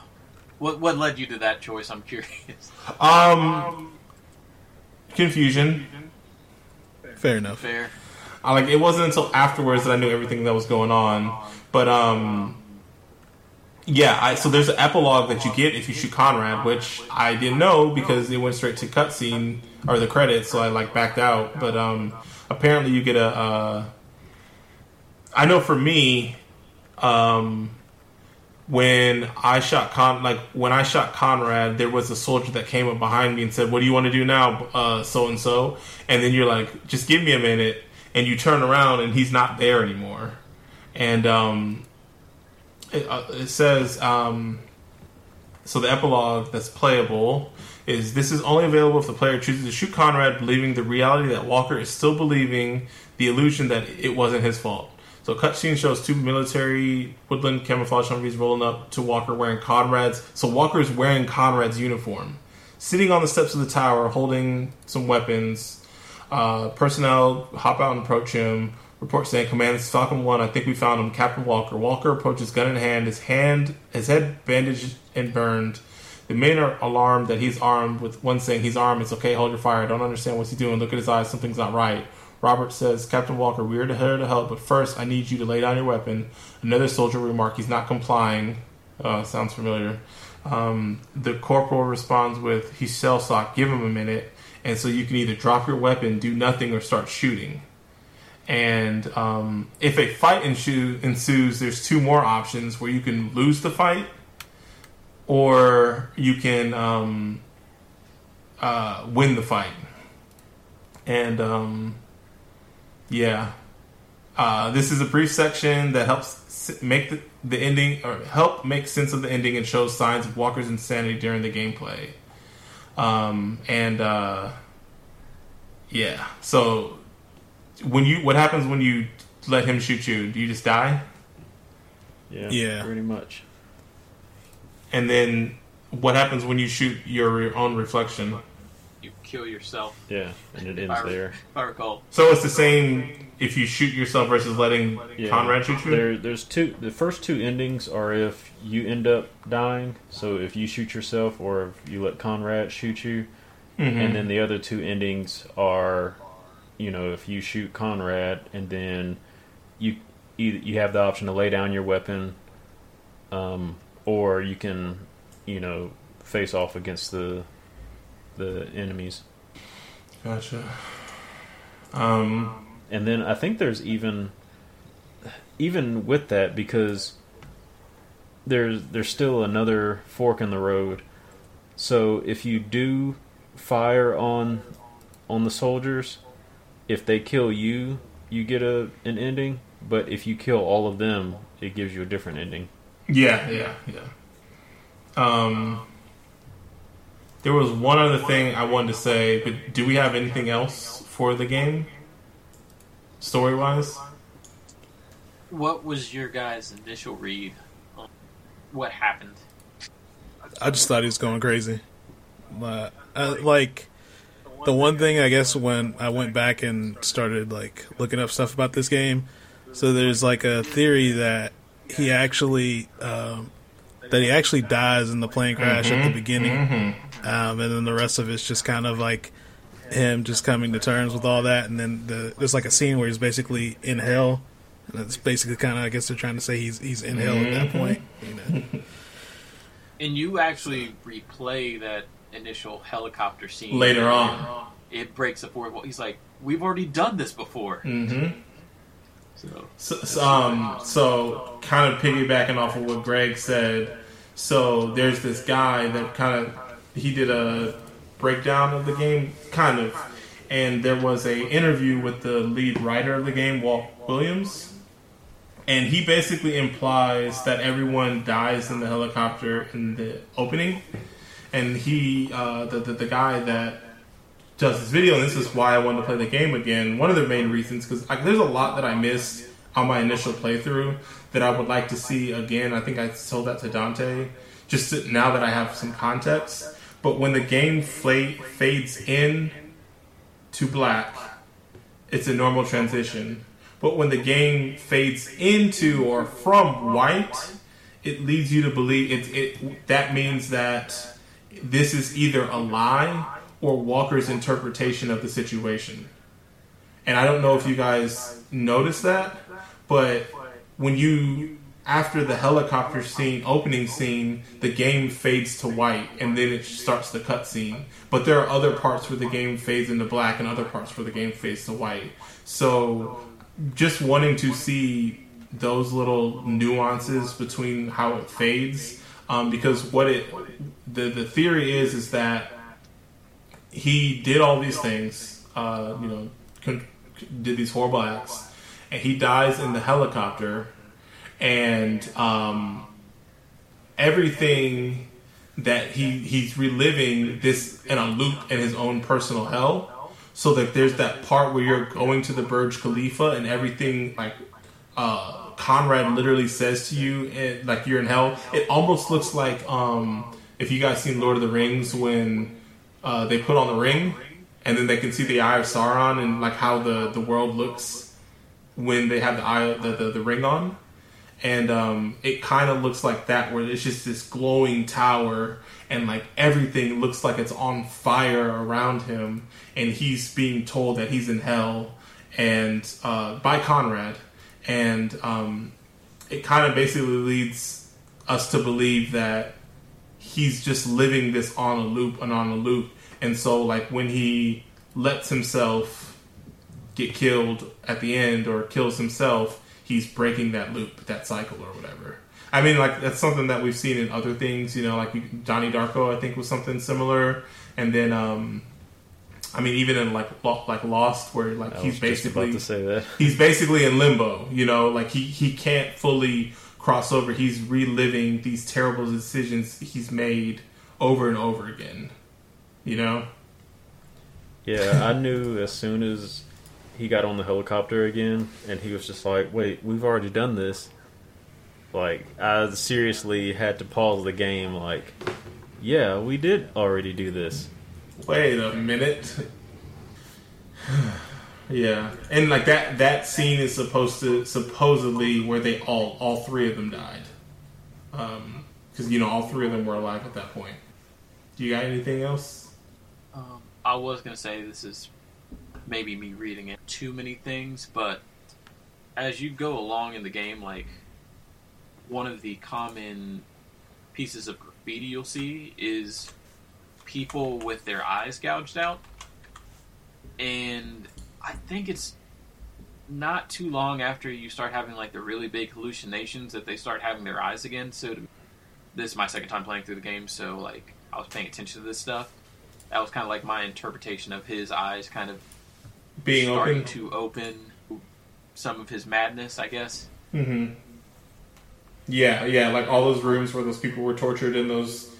What what led you to that choice? I'm curious. Um, confusion. Fair enough. Fair. I like it wasn't until afterwards that I knew everything that was going on. But um yeah, I, so there's an epilogue that you get if you shoot Conrad, which I didn't know because it went straight to cutscene or the credits, so I like backed out. But um apparently you get a uh I know for me, um when I shot Con, like when I shot Conrad, there was a soldier that came up behind me and said, "What do you want to do now, so and so?" And then you're like, "Just give me a minute," and you turn around and he's not there anymore. And um, it, uh, it says, um, so the epilogue that's playable is this is only available if the player chooses to shoot Conrad, believing the reality that Walker is still believing the illusion that it wasn't his fault. So cutscene shows two military woodland camouflage Humvees rolling up to Walker wearing Conrad's. So Walker is wearing Conrad's uniform, sitting on the steps of the tower, holding some weapons. Uh, personnel hop out and approach him. Report saying, "Command, Falcon One. I think we found him, Captain Walker." Walker approaches, gun in hand, his hand, his head bandaged and burned. The men are alarmed that he's armed. With one saying, "He's armed. It's okay. Hold your fire. I don't understand what's he doing. Look at his eyes. Something's not right." Robert says, Captain Walker, we are here to help, but first I need you to lay down your weapon. Another soldier remark, he's not complying. Uh, sounds familiar. Um, the corporal responds with, he's shell shocked, give him a minute. And so you can either drop your weapon, do nothing, or start shooting. And um, if a fight ensu- ensues, there's two more options where you can lose the fight, or you can um, uh, win the fight. And um, yeah, uh, this is a brief section that helps make the, the ending or help make sense of the ending and shows signs of Walker's insanity during the gameplay. Um, and uh, yeah, so when you what happens when you let him shoot you? Do you just die? Yeah, Yeah. pretty much. And then what happens when you shoot your own reflection? You kill yourself. Yeah, and it If I, ends there. if I recall. So it's the same if you shoot yourself versus letting Yeah. Conrad shoot you. There, there's two. The first two endings are if you end up dying. So if you shoot yourself, or if you let Conrad shoot you, Mhm. and then the other two endings are, you know, if you shoot Conrad, and then you either you have the option to lay down your weapon, um, or you can, you know, face off against the the enemies. Gotcha. Um, And then I think there's even even with that because there's there's still another fork in the road. So if you do fire on on the soldiers, if they kill you, you get a an ending, but if you kill all of them, it gives you a different ending. yeah, yeah, yeah. Um, There was one other thing I wanted to say, but do we have anything else for the game, story wise? What was your guys' initial read on what happened? I just thought he was going crazy. Uh, uh, like the one thing I guess when I went back and started like looking up stuff about this game, so there's like a theory that he actually um, that he actually dies in the plane crash at the beginning, um, and then the rest of it's just kind of like him just coming to terms with all that, and then the, there's like a scene where he's basically in hell, and it's basically kind of I guess they're trying to say he's he's in hell at that point. You know? [LAUGHS] And you actually replay that initial helicopter scene Later on. It breaks the fourth wall. He's like, "We've already done this before." Mm-hmm. So So, so, um, so kind of piggybacking off of what Greg said. So there's this guy that kind of he did a breakdown of the game, kind of, and there was a interview with the lead writer of the game, Walt Williams, and he basically implies that everyone dies in the helicopter in the opening, and he uh, the, the the guy that does this video, and this is why I wanted to play the game again. One of the main reasons, because there's a lot that I missed on my initial playthrough that I would like to see again. I think I told that to Dante, just to, now that I have some context. But when the game fades in to black, it's a normal transition. But when the game fades into or from white, it leads you to believe it. it that means that this is either a lie or Walker's interpretation of the situation. And I don't know if you guys noticed that, but when you after the helicopter scene opening scene, the game fades to white and then it starts the cutscene. But there are other parts where the game fades into black and other parts where the game fades to white. So just wanting to see those little nuances between how it fades, um, because what it the the theory is is that he did all these things, uh, you know, con- did these horrible acts, and he dies in the helicopter, and um, everything that he he's reliving this in a loop in his own personal hell. So that there's that part where you're going to the Burj Khalifa and everything like uh, Conrad literally says to you, and like you're in hell. It almost looks like um, if you guys seen Lord of the Rings when uh, they put on the ring, and then they can see the eye of Sauron and like how the the world looks when they have the eye the the, the ring on, and um, it kind of looks like that where it's just this glowing tower and like everything looks like it's on fire around him, and he's being told that he's in hell and uh, by Conrad, and um, it kind of basically leads us to believe that he's just living this on a loop and on a loop. And so, like, when he lets himself get killed at the end or kills himself, he's breaking that loop, that cycle, or whatever. I mean, like, that's something that we've seen in other things, you know, like Donnie Darko, I think, was something similar. And then, um, I mean, even in like like Lost, where like I he's was just about basically to say that. he's basically in limbo. You know, like he he can't fully cross over. He's reliving these terrible decisions he's made over and over again. You know, Yeah, I knew as soon as he got on the helicopter again, and he was just like, "Wait, we've already done this." Like, I seriously had to pause the game. Like, yeah, we did already do this. wait a minute. [SIGHS] yeah, and like that that scene is supposed to supposedly where they all all three of them died. Um, because you know all three of them were alive at that point. Do you got anything else? Um, I was gonna say this is maybe me reading it too many things, but as you go along in the game, like one of the common pieces of graffiti you'll see is people with their eyes gouged out, and I think it's not too long after you start having like the really big hallucinations that they start having their eyes again. So to, this is my second time playing through the game, so like I was paying attention to this stuff. That was kind of like my interpretation of his eyes, kind of Being starting open. to open some of his madness, I guess. Mm-hmm. Yeah, yeah, like all those rooms where those people were tortured and those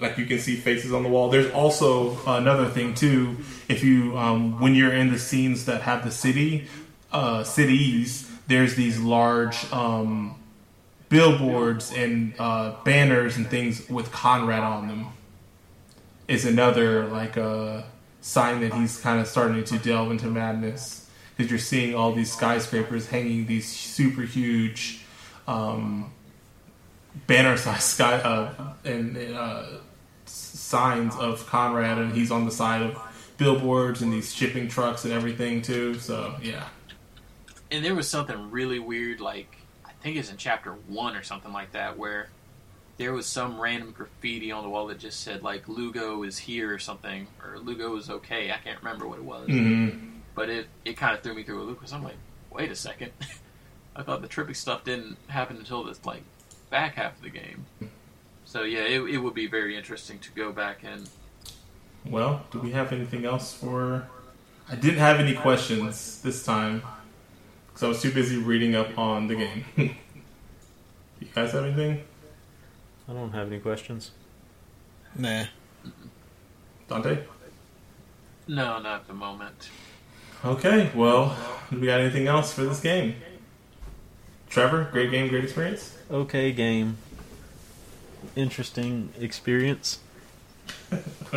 like you can see faces on the wall. There's also another thing too. If you um, when you're in the scenes that have the city uh, cities, there's these large um, billboards and uh, banners and things with Conrad on them. Is another like a uh, sign that he's kind of starting to delve into madness because you're seeing all these skyscrapers hanging these super huge um, banner size [LAUGHS] sky uh, and uh, signs of Conrad, and he's on the side of billboards and these shipping trucks and everything too. So yeah. And there was something really weird, like I think it's in chapter one or something like that, where there was some random graffiti on the wall that just said like Lugo is here or something, or Lugo is okay. I can't remember what it was, mm-hmm. but it it kind of threw me through a loop because I'm like, wait a second, [LAUGHS] I thought the tripping stuff didn't happen until this like back half of the game. So yeah, it, it would be very interesting to go back and. Well, do we have anything else for? I didn't have any questions this time because I was too busy reading up on the game. [LAUGHS] you guys have anything? I don't have any questions. Nah. Dante? No, not at the moment. Okay, well, do we got anything else for this game? Trevor, great game, great experience? Okay game. Interesting experience. [LAUGHS]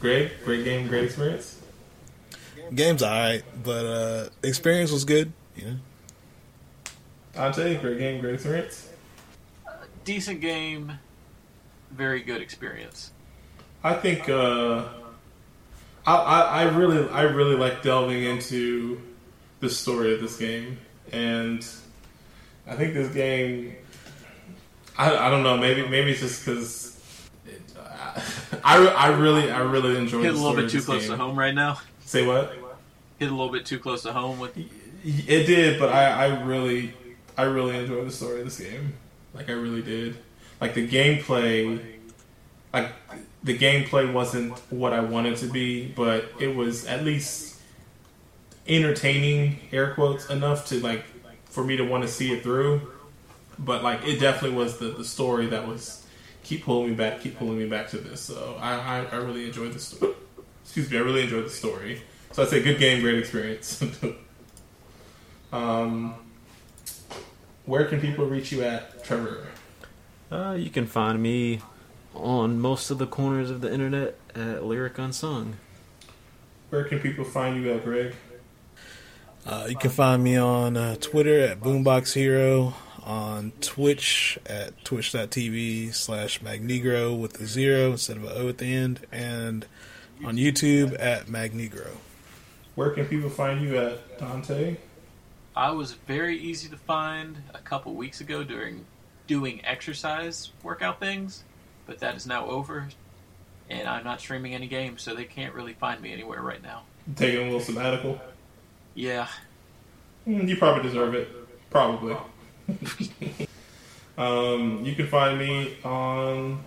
Greg, great game, great experience? Game's alright, but uh, experience was good. Yeah. Dante, great game, great experience? Decent game, very good experience. I think uh, I, I, I really I really like delving into the story of this game, and I think this game. I, I don't know. Maybe maybe it's just because I, I really I really enjoy. Hit a little bit too close game. to home right now. Say what? Hit a little bit too close to home with. It did, but I, I really I really enjoy the story of this game. Like I really did. Like the gameplay, like the gameplay wasn't what I wanted to be, but it was at least entertaining, air quotes, enough to like for me to want to see it through. But like it definitely was the, the story that was keep pulling me back, keep pulling me back to this. So I, I, I really enjoyed the story. Excuse me, I really enjoyed the story. So I'd say good game, great experience. [LAUGHS] um, where can people reach you at, Trevor? Uh, you can find me on most of the corners of the internet at Lyric Unsung. Where can people find you at, Greg? Uh, you can find me on uh, Twitter at Boombox Hero, on Twitch at twitch.tv slash Magnegro with a zero instead of an O at the end, and on YouTube at Magnegro. Where can people find you at, Dante? I was very easy to find a couple weeks ago during doing exercise workout things, but that is now over, and I'm not streaming any games, so they can't really find me anywhere right now. Taking a little sabbatical. Yeah. Mm, you probably deserve it. Probably. [LAUGHS] um, you can find me on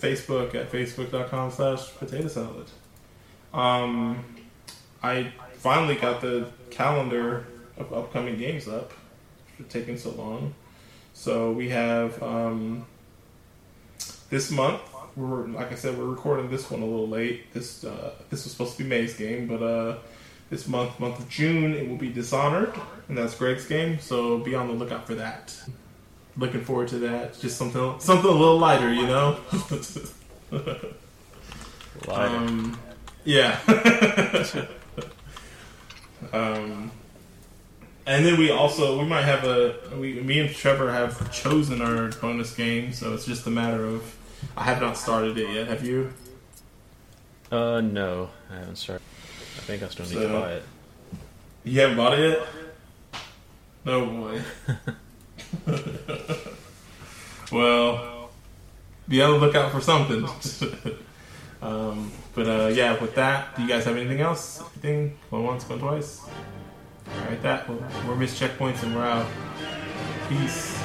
Facebook at facebook.com slash potato salad. Um, I finally got the calendar of upcoming games up. for taking so long. So we have um, this month. We're like I said, we're recording this one a little late. This uh, this was supposed to be May's game, but uh, this month, month of June, it will be Dishonored, and that's Greg's game. So be on the lookout for that. Looking forward to that. Just something something a little lighter, you know. [LAUGHS] Lighter. Um, yeah. [LAUGHS] um, and then we also we might have a we me and Trevor have chosen our bonus game, so it's just a matter of I have not started it yet. Have you? Uh, no, I haven't started. I think I still need to buy it. You haven't bought it yet? No boy. [LAUGHS] [LAUGHS] well, be on the lookout for something. [LAUGHS] um, but uh, yeah, with that, do you guys have anything else? Anything? Going once, going twice? All right, that. We're, we're missed checkpoints and we're out. Peace.